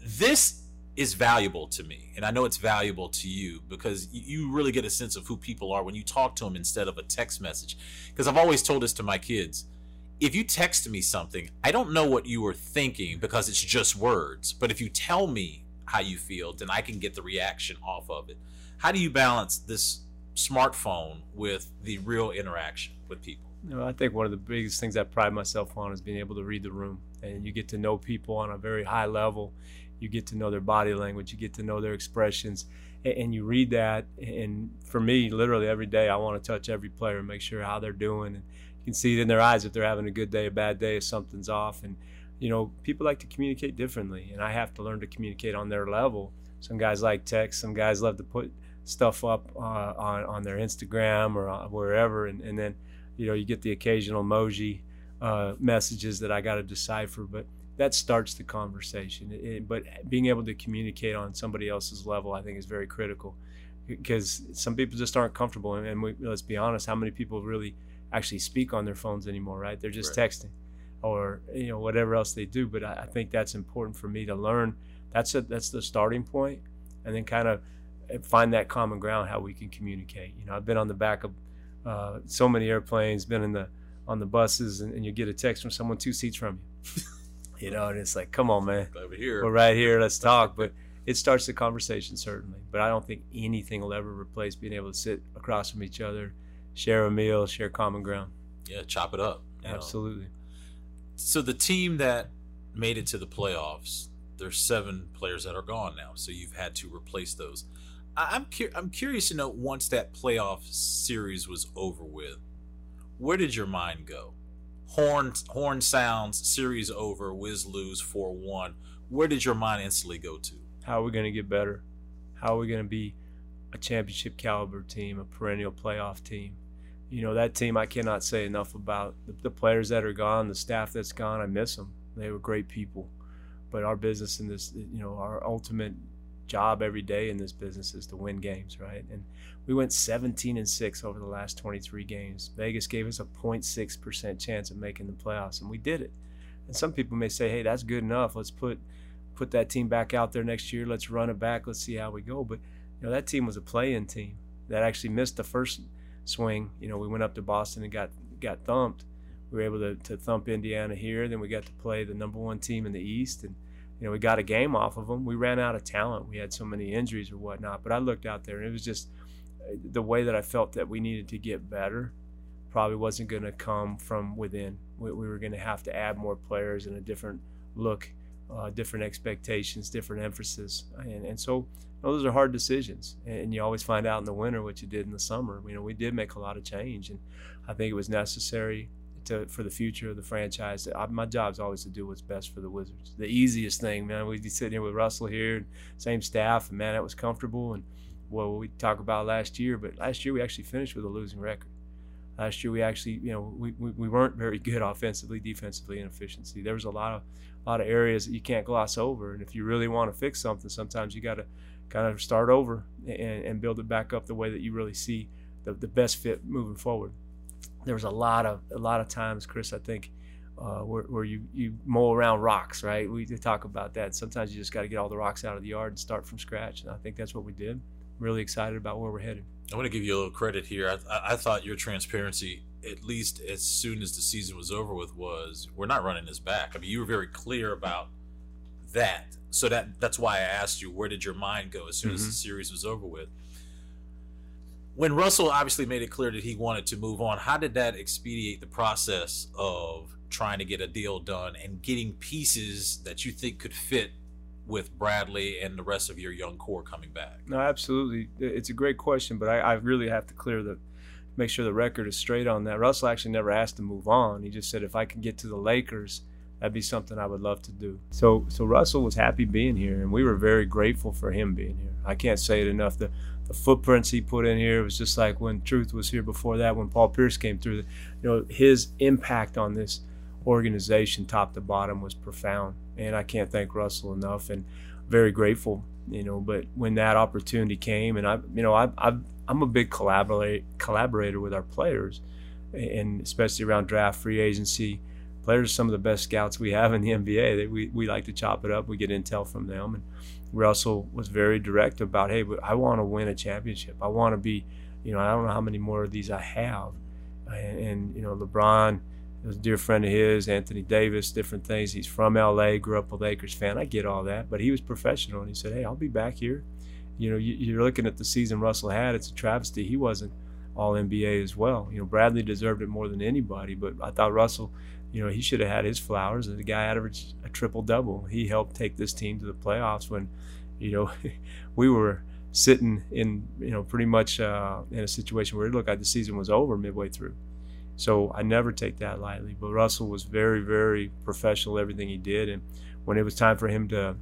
A: this is valuable to me, and I know it's valuable to you because you really get a sense of who people are when you talk to them instead of a text message. Because I've always told this to my kids if you text me something, I don't know what you were thinking because it's just words. But if you tell me how you feel, then I can get the reaction off of it. How do you balance this smartphone with the real interaction with people?
C: You know, I think one of the biggest things I pride myself on is being able to read the room and you get to know people on a very high level. You get to know their body language, you get to know their expressions, and you read that. And for me, literally every day, I want to touch every player and make sure how they're doing. And you can see it in their eyes if they're having a good day, a bad day, if something's off. And you know, people like to communicate differently, and I have to learn to communicate on their level. Some guys like text, some guys love to put stuff up uh, on on their Instagram or wherever, and, and then you know you get the occasional emoji uh, messages that I got to decipher, but that starts the conversation. It, but being able to communicate on somebody else's level, I think, is very critical because some people just aren't comfortable. And we, let's be honest, how many people really actually speak on their phones anymore? Right? They're just right. texting or you know whatever else they do. But I, I think that's important for me to learn. That's a, that's the starting point, and then kind of find that common ground how we can communicate. You know, I've been on the back of uh, so many airplanes, been in the on the buses and, and you get a text from someone two seats from you. you know, and it's like, come on, man.
A: Over here.
C: We're right here. Let's talk. But it starts the conversation, certainly. But I don't think anything will ever replace being able to sit across from each other, share a meal, share common ground.
A: Yeah, chop it up.
C: Absolutely. Know.
A: So the team that made it to the playoffs, there's seven players that are gone now. So you've had to replace those. I'm cu- I'm curious to know once that playoff series was over with, where did your mind go? Horn horn sounds, series over, Wiz lose four one. Where did your mind instantly go to?
C: How are we going to get better? How are we going to be a championship caliber team, a perennial playoff team? You know that team. I cannot say enough about the, the players that are gone, the staff that's gone. I miss them. They were great people, but our business in this, you know, our ultimate job every day in this business is to win games, right? And we went 17 and 6 over the last 23 games. Vegas gave us a 0.6% chance of making the playoffs and we did it. And some people may say, "Hey, that's good enough. Let's put put that team back out there next year. Let's run it back. Let's see how we go." But you know, that team was a play-in team that actually missed the first swing. You know, we went up to Boston and got got thumped. We were able to, to thump Indiana here. Then we got to play the number one team in the East and you know, we got a game off of them. We ran out of talent. We had so many injuries or whatnot. But I looked out there and it was just uh, the way that I felt that we needed to get better probably wasn't going to come from within. We, we were going to have to add more players and a different look, uh, different expectations, different emphasis. And, and so you know, those are hard decisions. And you always find out in the winter what you did in the summer. You know, we did make a lot of change. And I think it was necessary to for the future of the franchise. I, my job is always to do what's best for the Wizards. The easiest thing, man. We'd be sitting here with Russell here, same staff, and man, that was comfortable. And well, we talk about last year, but last year we actually finished with a losing record. Last year we actually, you know, we, we, we weren't very good offensively, defensively, and efficiency. There was a lot of a lot of areas that you can't gloss over. And if you really want to fix something, sometimes you got to kind of start over and, and build it back up the way that you really see the, the best fit moving forward there was a lot of a lot of times, Chris. I think uh, where, where, you you mow around rocks, right? We talk about that. Sometimes you just got to get all the rocks out of the yard and start from scratch. And I think that's what we did. Really excited about where we're headed.
A: I want to give you a little credit here. I, I thought your transparency, at least as soon as the season was over with, was we're not running this back. I mean, you were very clear about that. So that that's why I asked you, where did your mind go as soon mm-hmm. as the series was over with? When Russell obviously made it clear that he wanted to move on, how did that expedite the process of trying to get a deal done and getting pieces that you think could fit with Bradley and the rest of your young core coming back?
C: No, absolutely. It's a great question, but I, I really have to clear the make sure the record is straight on that. Russell actually never asked to move on. He just said if I can get to the Lakers, that'd be something I would love to do. So so Russell was happy being here and we were very grateful for him being here. I can't say it enough. The the footprints he put in here was just like when Truth was here before that, when Paul Pierce came through. You know, his impact on this organization, top to bottom, was profound, and I can't thank Russell enough. And very grateful, you know. But when that opportunity came, and I, you know, I, I I'm a big collaborate collaborator with our players, and especially around draft, free agency. Players are some of the best scouts we have in the NBA. They, we, we like to chop it up. We get intel from them, and Russell was very direct about, hey, I want to win a championship. I want to be, you know, I don't know how many more of these I have. And, and, you know, LeBron was a dear friend of his, Anthony Davis, different things. He's from LA, grew up a Lakers fan. I get all that. But he was professional and he said, hey, I'll be back here. You know, you, are looking at the season Russell had. It's a travesty. He wasn't all NBA as well. You know, Bradley deserved it more than anybody, but I thought Russell you know, he should have had his flowers. And the guy averaged a triple double. He helped take this team to the playoffs when, you know, we were sitting in, you know, pretty much uh, in a situation where it looked like the season was over midway through. So I never take that lightly. But Russell was very, very professional, everything he did. And when it was time for him to,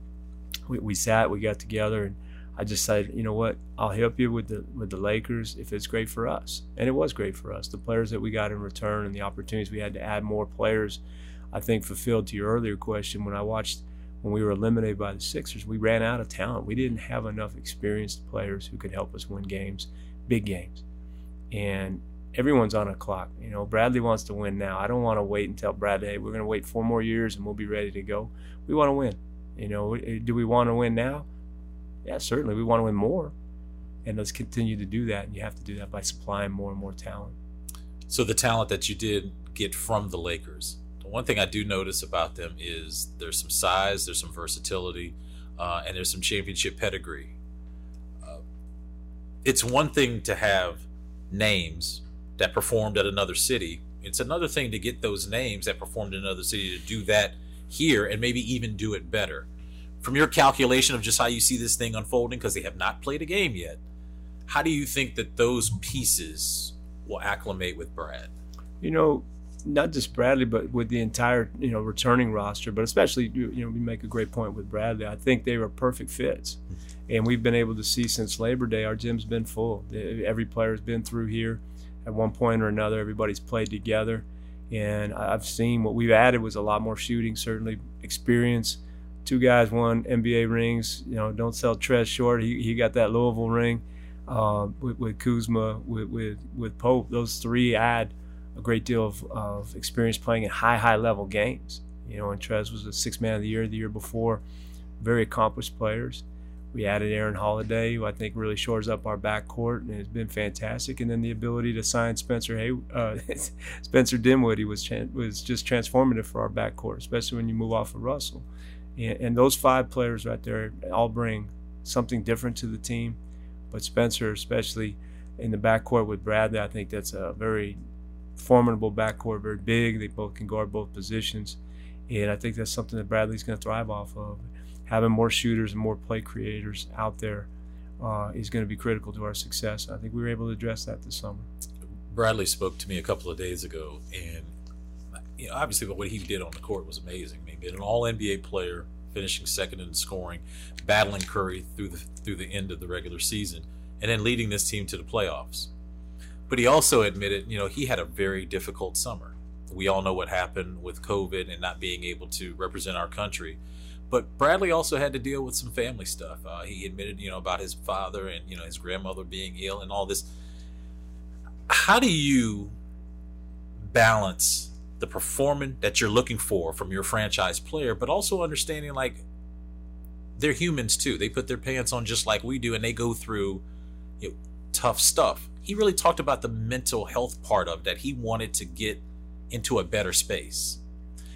C: we, we sat, we got together, and I just said, you know what, I'll help you with the with the Lakers if it's great for us, and it was great for us. The players that we got in return and the opportunities we had to add more players, I think fulfilled to your earlier question. When I watched when we were eliminated by the Sixers, we ran out of talent. We didn't have enough experienced players who could help us win games, big games, and everyone's on a clock. You know, Bradley wants to win now. I don't want to wait until Bradley. Hey, we're going to wait four more years and we'll be ready to go. We want to win. You know, do we want to win now? Yeah, certainly we want to win more. And let's continue to do that. And you have to do that by supplying more and more talent.
A: So, the talent that you did get from the Lakers, the one thing I do notice about them is there's some size, there's some versatility, uh, and there's some championship pedigree. Uh, it's one thing to have names that performed at another city. It's another thing to get those names that performed in another city to do that here and maybe even do it better from your calculation of just how you see this thing unfolding, because they have not played a game yet, how do you think that those pieces will acclimate with Brad?
C: You know, not just Bradley, but with the entire you know returning roster, but especially you know we make a great point with Bradley. I think they were perfect fits, mm-hmm. and we've been able to see since Labor Day our gym's been full. Every player's been through here at one point or another. Everybody's played together, and I've seen what we've added was a lot more shooting, certainly experience. Two guys won NBA rings. You know, don't sell Trez short. He, he got that Louisville ring uh, with, with Kuzma, with, with with Pope. Those three add a great deal of, of experience playing in high, high level games. You know, and Trez was a six man of the year the year before. Very accomplished players. We added Aaron Holiday, who I think really shores up our backcourt, and has been fantastic. And then the ability to sign Spencer Hay, uh, Spencer Dinwiddie was was just transformative for our backcourt, especially when you move off of Russell. And, and those five players right there all bring something different to the team. But Spencer, especially in the backcourt with Bradley, I think that's a very formidable backcourt, very big. They both can guard both positions. And I think that's something that Bradley's going to thrive off of. Having more shooters and more play creators out there uh, is going to be critical to our success. I think we were able to address that this summer.
A: Bradley spoke to me a couple of days ago, and you know, obviously, what he did on the court was amazing. An All NBA player, finishing second in scoring, battling Curry through the through the end of the regular season, and then leading this team to the playoffs. But he also admitted, you know, he had a very difficult summer. We all know what happened with COVID and not being able to represent our country. But Bradley also had to deal with some family stuff. Uh, he admitted, you know, about his father and you know his grandmother being ill and all this. How do you balance the performance that you're looking for from your franchise player, but also understanding like they're humans too. They put their pants on just like we do, and they go through you know, tough stuff he really talked about the mental health part of that he wanted to get into a better space.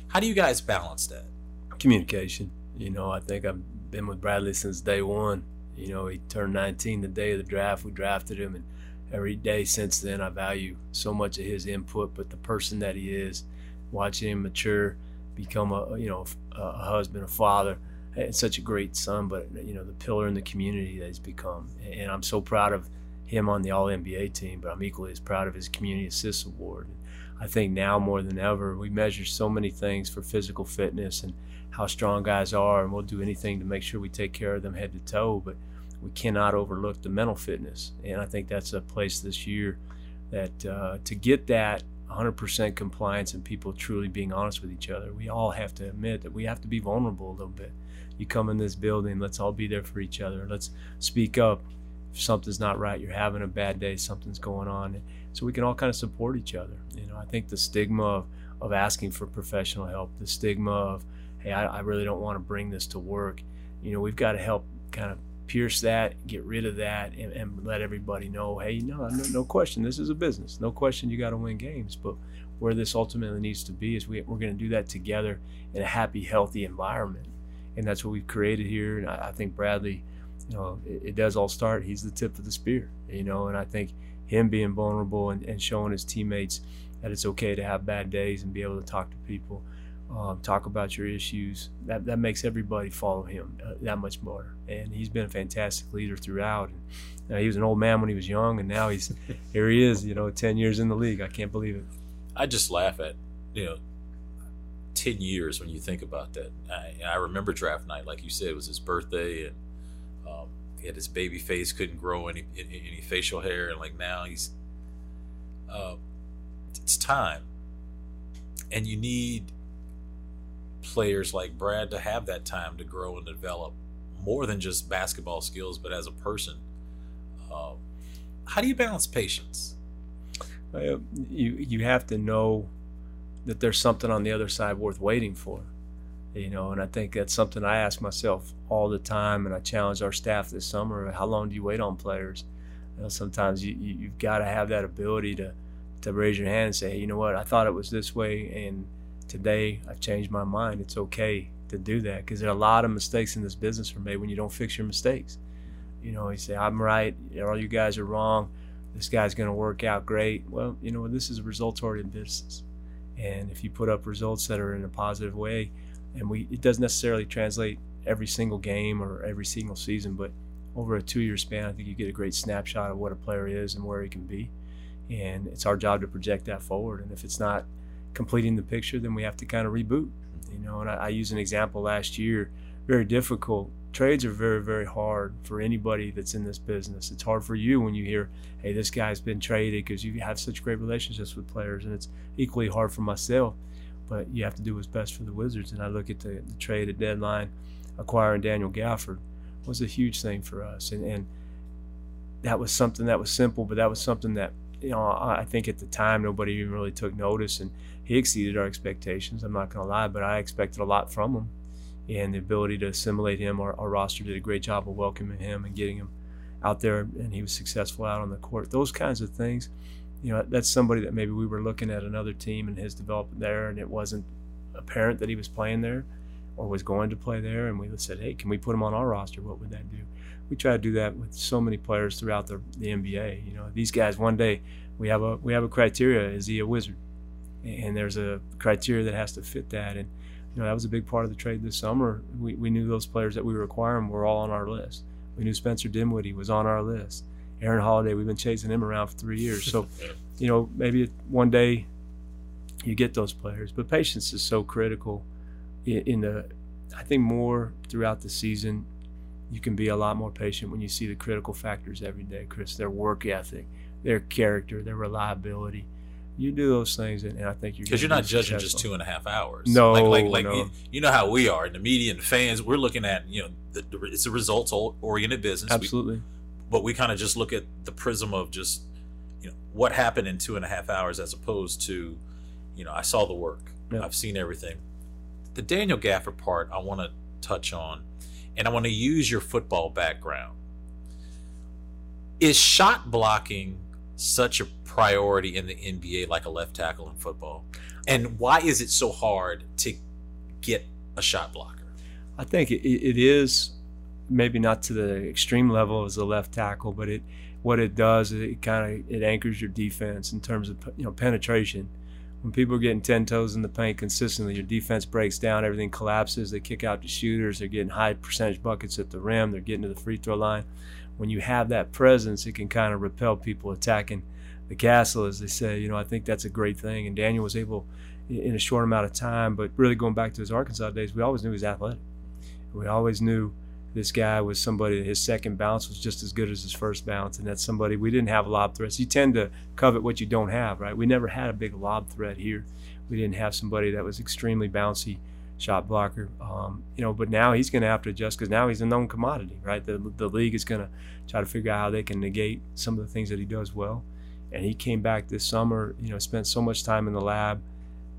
A: How do you guys balance that?
C: Communication. You know, I think I've been with Bradley since day one. You know, he turned 19 the day of the draft. We drafted him, and every day since then, I value so much of his input. But the person that he is, watching him mature, become a you know a husband, a father, and such a great son. But you know, the pillar in the community that he's become, and I'm so proud of him on the All NBA team, but I'm equally as proud of his Community Assist Award. I think now more than ever, we measure so many things for physical fitness and how strong guys are, and we'll do anything to make sure we take care of them head to toe. But we cannot overlook the mental fitness, and I think that's a place this year that uh, to get that 100% compliance and people truly being honest with each other, we all have to admit that we have to be vulnerable a little bit. You come in this building, let's all be there for each other. Let's speak up if something's not right, you're having a bad day, something's going on. So we can all kind of support each other. You know, I think the stigma of, of asking for professional help, the stigma of, hey, I, I really don't want to bring this to work, you know, we've got to help kind of pierce that, get rid of that, and, and let everybody know, hey, no, no, no question, this is a business. No question, you got to win games. But where this ultimately needs to be is we, we're going to do that together in a happy, healthy environment. And that's what we've created here. And I, I think Bradley – you know, it, it, does all start. He's the tip of the spear, you know, and I think him being vulnerable and, and showing his teammates that it's okay to have bad days and be able to talk to people, um, talk about your issues, that, that makes everybody follow him uh, that much more. And he's been a fantastic leader throughout. And, he was an old man when he was young, and now he's here. He is, you know, ten years in the league. I can't believe it.
A: I just laugh at, you know, 10 years when you think about that. I, I, remember draft night, like you said, it was his birthday, and um, he had his baby face, couldn't grow any any facial hair, and like now he's. Uh, it's time, and you need players like Brad to have that time to grow and develop more than just basketball skills, but as a person. Um, how do you balance patience?
C: you you have to know that there's something on the other side worth waiting for you know and i think that's something i ask myself all the time and i challenge our staff this summer how long do you wait on players you know, sometimes you, you, have got to have that ability to to raise your hand and say hey, you know what i thought it was this way and today i've changed my mind. It's okay to do that because there are a lot of mistakes in this business are made when you don't fix your mistakes. You know you say i'm right. All you guys are wrong. This guy's going to work out great. Well you know this is a results oriented business. And if you put up results that are in a positive way and we it doesn't necessarily translate every single game or every single season, but over a two year span, I think you get a great snapshot of what a player is and where he can be. And it's our job to project that forward. And if it's not completing the picture, then we have to kind of reboot. You know, and I, I use an example last year, very difficult. Trades are very, very hard for anybody that's in this business. It's hard for you when you hear, hey, this guy's been traded because you have such great relationships with players. And it's equally hard for myself but you have to do what's best for the Wizards. And I look at the, the trade at deadline, acquiring Daniel Gafford was a huge thing for us, and, and that was something that was simple, but that was something that you know I think at the time nobody even really took notice, and he exceeded our expectations. I'm not going to lie, but I expected a lot from him, and the ability to assimilate him. Our, our roster did a great job of welcoming him and getting him out there, and he was successful out on the court. Those kinds of things you know, that's somebody that maybe we were looking at another team and his development there, and it wasn't apparent that he was playing there or was going to play there. And we said, hey, can we put him on our roster? What would that do? We try to do that with so many players throughout the, the NBA. You know, these guys one day we have a we have a criteria: is he a wizard? And there's a criteria that has to fit that. And you know, that was a big part of the trade this summer. We, we knew those players that we were acquiring were all on our list. We knew Spencer Dinwiddie was on our list. Aaron Holiday, we've been chasing him around for three years. So, you know, maybe one day you get those players, but patience is so critical in, in the. I think more throughout the season, you can be a lot more patient when you see the critical factors every day, Chris. Their work ethic, their character, their reliability. You do those things, and, and I think you're
A: because you're not judging just two and a half hours.
C: No,
A: like like, like
C: no.
A: You, you know how we are in the media and fans. We're looking at you know the, the, it's a results oriented business. We-
C: Absolutely.
A: but we kind of just look at the prism of just you know what happened in two and a half hours as opposed to you know i saw the work i've seen everything the daniel Gafford part i want to touch on and i want to use your football background is shot blocking such a priority in the nba like a left tackle in football and why is it so hard to get a shot blocker
C: I think it, it is maybe not to the extreme level as a left tackle, but it what it does is it kind of it anchors your defense in terms of you know penetration. When people are getting ten toes in the paint consistently, your defense breaks down, everything collapses. They kick out the shooters. They're getting high percentage buckets at the rim. They're getting to the free throw line. When you have that presence, it can kind of repel people attacking the castle, as they say. You know, I think that's a great thing. And Daniel was able, in a short amount of time, but really going back to his Arkansas days, we always knew he was athletic. We always knew this guy was somebody his second bounce was just as good as his first bounce and that's somebody we didn't have a lob threats you tend to covet what you don't have right we never had a big lob threat here we didn't have somebody that was extremely bouncy shot blocker um, you know but now he's going to have to adjust because now he's a known commodity right the, the league is going to try to figure out how they can negate some of the things that he does well and he came back this summer you know spent so much time in the lab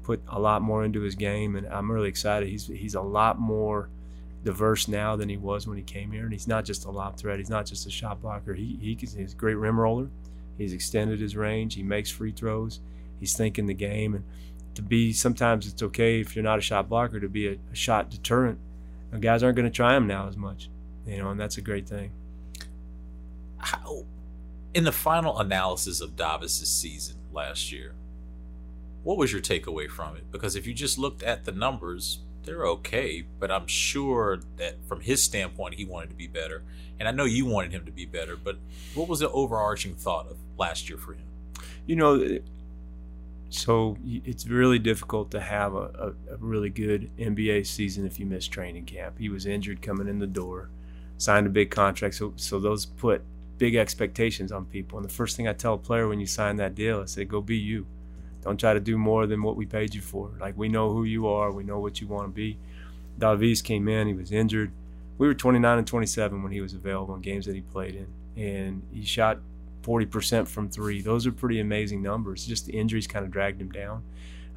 C: put a lot more into his game and i'm really excited he's he's a lot more diverse now than he was when he came here. And he's not just a lob threat. He's not just a shot blocker. He, he he's a great rim roller. He's extended his range. He makes free throws. He's thinking the game. And to be, sometimes it's okay if you're not a shot blocker to be a, a shot deterrent. And guys aren't going to try him now as much, you know, and that's a great thing.
A: how in the final analysis of Davis's season last year, what was your takeaway from it? Because if you just looked at the numbers, they're okay, but I'm sure that from his standpoint, he wanted to be better, and I know you wanted him to be better. But what was the overarching thought of last year for him?
C: You know, so it's really difficult to have a, a, a really good NBA season if you miss training camp. He was injured coming in the door, signed a big contract, so so those put big expectations on people. And the first thing I tell a player when you sign that deal, I say, go be you. Don't try to do more than what we paid you for. Like we know who you are, we know what you want to be. Davis came in, he was injured. We were 29 and 27 when he was available in games that he played in, and he shot 40% from three. Those are pretty amazing numbers. Just the injuries kind of dragged him down.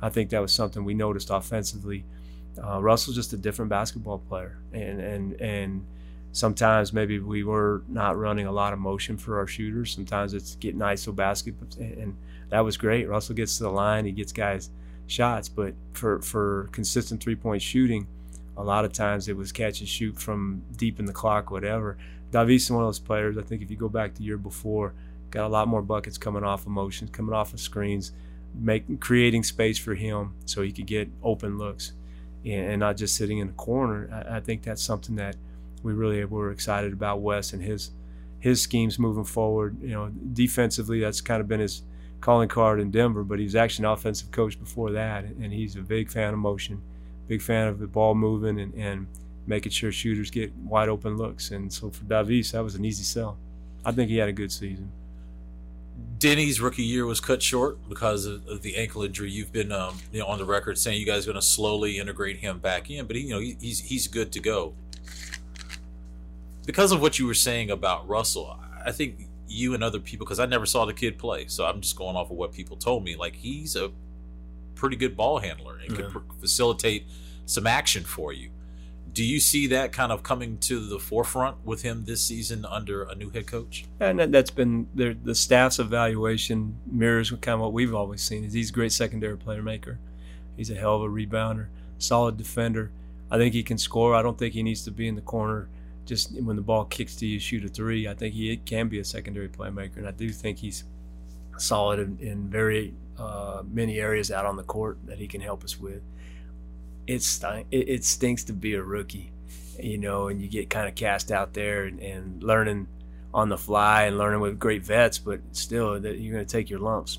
C: I think that was something we noticed offensively. Uh, Russell's just a different basketball player, and and and sometimes maybe we were not running a lot of motion for our shooters. Sometimes it's getting ISO basket, and that was great. Russell gets to the line, he gets guys shots, but for for consistent three point shooting, a lot of times it was catch and shoot from deep in the clock, whatever. Davis is one of those players. I think if you go back the year before, got a lot more buckets coming off of motions, coming off of screens, make creating space for him so he could get open looks. and not just sitting in the corner. I think that's something that we really were excited about Wes and his his schemes moving forward. You know, defensively, that's kind of been his calling card in Denver, but he was actually an offensive coach before that, and he's a big fan of motion, big fan of the ball moving and, and making sure shooters get wide open looks. And so for Davis, that was an easy sell. I think he had a good season.
A: Deni's rookie year was cut short because of, the ankle injury. You've been, um, you know, on the record saying you guys are going to slowly integrate him back in, but he, you know, he, he's he's good to go. Because of what you were saying about Russell, I think you and other people, because I never saw the kid play, so I'm just going off of what people told me. Like he's a pretty good ball handler and yeah. could facilitate some action for you. Do you see that kind of coming to the forefront with him this season under a new head coach?
C: And that's been the, the staff's evaluation mirrors kind of what we've always seen. Is he's a great secondary player maker. He's a hell of a rebounder, solid defender. I think he can score. I don't think he needs to be in the corner just when the ball kicks to you, shoot a three. I think he can be a secondary playmaker, and I do think he's solid in, in very uh, many areas out on the court that he can help us with it, it, it stinks to be a rookie, you know, and you get kind of cast out there and, and learning on the fly and learning with great vets, but still that you're going to take your lumps.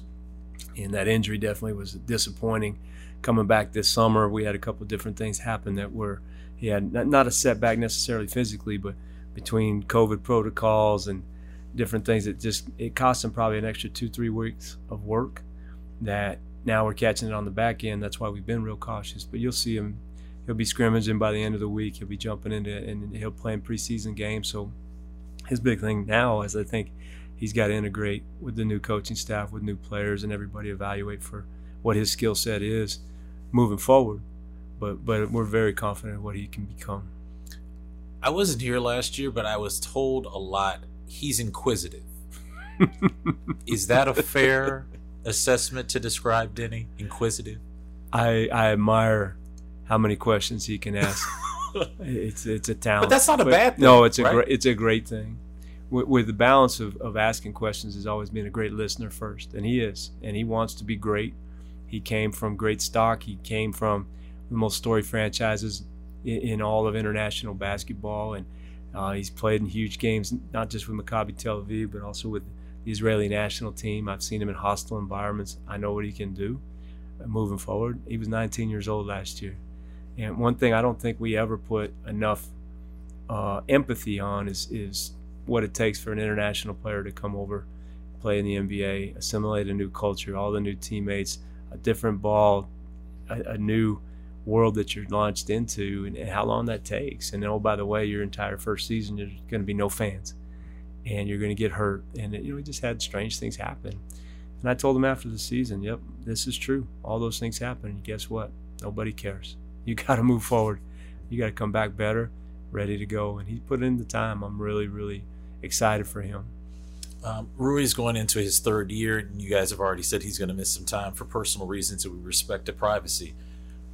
C: And that injury definitely was disappointing. Coming back this summer, we had a couple different things happen that were he had not a setback necessarily physically, but between COVID protocols and different things, it just it cost him probably an extra two three weeks of work that now we're catching it on the back end. That's why we've been real cautious. But you'll see him. He'll be scrimmaging by the end of the week. He'll be jumping into and he'll play in preseason games. So his big thing now is I think he's got to integrate with the new coaching staff, with new players, and everybody evaluate for what his skill set is moving forward. But but we're very confident what he can become.
A: I wasn't here last year, but I was told a lot. He's inquisitive. is that a fair assessment to describe Deni? Inquisitive.
C: I I admire how many questions he can ask. it's it's a talent.
A: But that's not a but, bad thing.
C: No, it's
A: a right?
C: great it's a great thing. With, with, the balance of, of asking questions has always been a great listener first, and he is, and he wants to be great. He came from great stock. He came from most storied franchises in, in all of international basketball, and uh, he's played in huge games, not just with Maccabi Tel Aviv, but also with the Israeli national team. I've seen him in hostile environments. I know what he can do uh, moving forward. He was 19 years old last year. And one thing I don't think we ever put enough uh, empathy on is, is what it takes for an international player to come over, play in the NBA, assimilate a new culture, all the new teammates, a different ball, a, a new world that you're launched into, and, and how long that takes. And oh, by the way, your entire first season, there's going to be no fans and you're going to get hurt. And you know, we just had strange things happen. And I told him after the season, "Yep, this is true. All those things happen. And guess what? Nobody cares. You got to move forward. You got to come back better, ready to go." And he put in the time. I'm really, really excited for him.
A: Um, Rui's going into his third year, and you guys have already said he's going to miss some time for personal reasons, and we respect the privacy.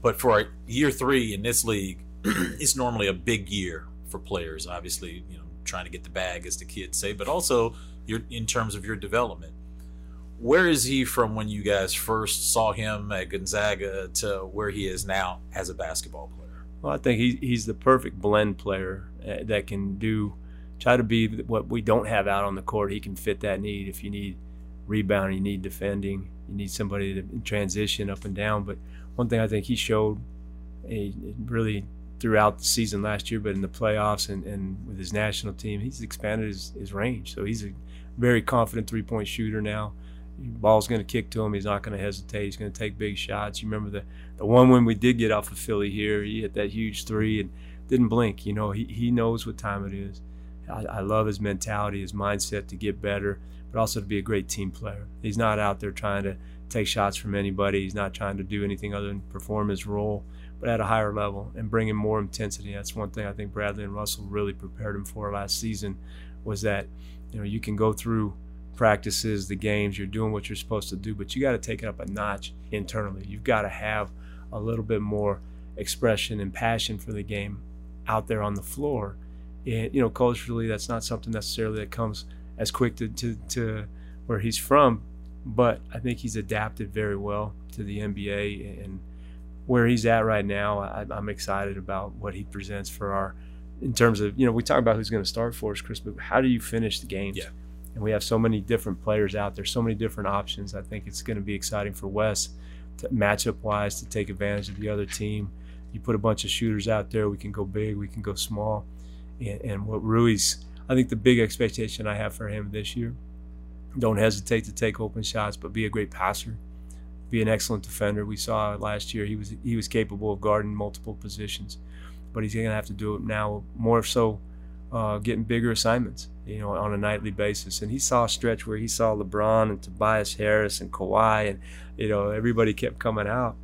A: But for year three in this league, it's normally a big year for players. Obviously, you know, trying to get the bag, as the kids say, but also your in terms of your development. Where is he from when you guys first saw him at Gonzaga to where he is now as a basketball player?
C: Well, I think he, he's the perfect blend player uh, that can do try to be what we don't have out on the court. He can fit that need. If you need rebounding, you need defending, you need somebody to transition up and down. But one thing I think he showed, he really throughout the season last year, but in the playoffs and, and with his national team, he's expanded his, his range. So he's a very confident three point shooter now. Ball's going to kick to him. He's not going to hesitate. He's going to take big shots. You remember the, the one when we did get off of Philly here, he hit that huge three and didn't blink. You know, he, he knows what time it is. I, I love his mentality, his mindset to get better, but also to be a great team player. He's not out there trying to take shots from anybody. He's not trying to do anything other than perform his role but at a higher level and bringing more intensity. That's one thing I think Bradley and Russell really prepared him for last season was that you know you can go through practices, the games, you're doing what you're supposed to do, but you got to take it up a notch internally. You've got to have a little bit more expression and passion for the game out there on the floor. And you know, culturally, that's not something necessarily that comes as quick to, to, to where he's from, but I think he's adapted very well to the NBA and where he's at right now, I, I'm excited about what he presents for our. In terms of you know, we talk about who's going to start for us, Chris, but how do you finish the games?
A: Yeah.
C: And we have so many different players out there, so many different options. I think it's going to be exciting for Wes, to, matchup wise, to take advantage of the other team. You put a bunch of shooters out there, we can go big, we can go small, and, and what Rui's. I think the big expectation I have for him this year don't hesitate to take open shots, but be a great passer, be an excellent defender. We saw last year he was he was capable of guarding multiple positions, but he's going to have to do it now more so, uh, getting bigger assignments, you know, on a nightly basis. And he saw a stretch where he saw LeBron and Tobias Harris and Kawhi, and you know everybody kept coming out.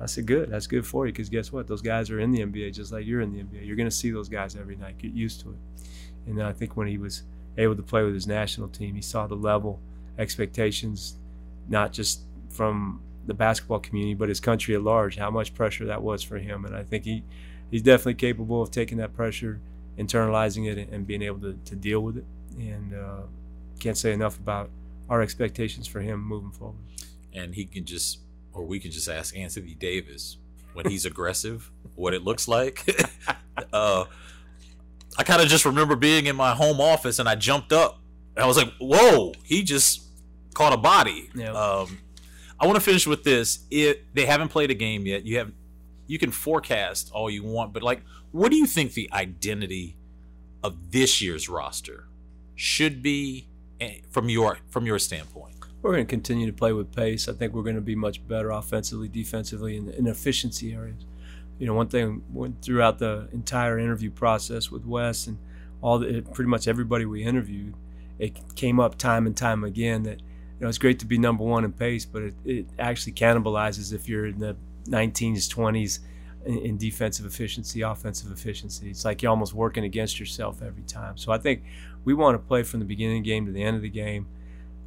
C: I said, good. That's good for you because guess what? Those guys are in the NBA just like you're in the NBA. You're going to see those guys every night. Get used to it. And I think when he was able to play with his national team. He saw the level, expectations, not just from the basketball community, but his country at large, how much pressure that was for him. And I think he, he's definitely capable of taking that pressure, internalizing it, and being able to, to deal with it. And uh, can't say enough about our expectations for him moving forward.
A: And he can just, or we can just ask Anthony Davis when he's aggressive, what it looks like. uh, I kind of just remember being in my home office and I jumped up. And I was like, "Whoa!" He just caught a body. Um, I want to finish with this. It they haven't played a game yet. You have you can forecast all you want, but like, what do you think the identity of this year's roster should be eh, from your from your standpoint?
C: We're going to continue to play with pace. I think we're going to be much better offensively, defensively, in, in efficiency areas you know, one thing went throughout the entire interview process with Wes and all the, pretty much everybody we interviewed, it came up time and time again that you know it's great to be number one in pace, but it, it actually cannibalizes if you're in the 19s, 20s in, in defensive efficiency, offensive efficiency. It's like you're almost working against yourself every time. So I think we want to play from the beginning of the game to the end of the game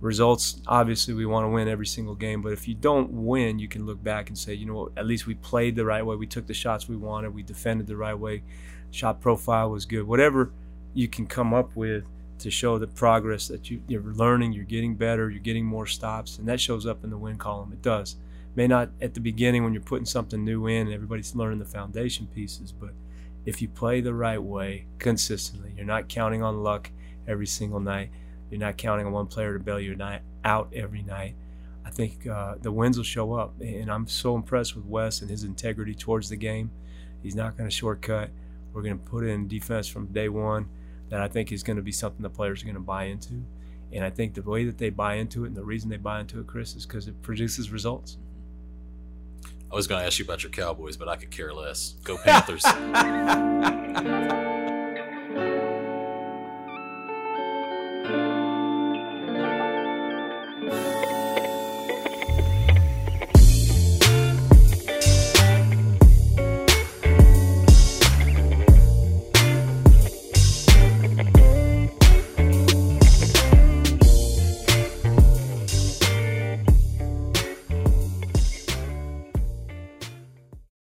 C: results obviously we want to win every single game but if you don't win you can look back and say you know what? At least we played the right way. We took the shots we wanted. We defended the right way. Shot profile was good. Whatever you can come up with to show the progress that you, you're learning you're getting better you're getting more stops and that shows up in the win column. It does. May not at the beginning when you're putting something new in and everybody's learning the foundation pieces but if you play the right way consistently you're not counting on luck every single night you're not counting on one player to bail you out every night. I think uh, the wins will show up, and I'm so impressed with Wes and his integrity towards the game. He's not going to shortcut. We're going to put in defense from day one that I think is going to be something the players are going to buy into. And I think the way that they buy into it and the reason they buy into it, Chris, is because it produces results.
A: I was going to ask you about your Cowboys, but I could care less. Go Panthers.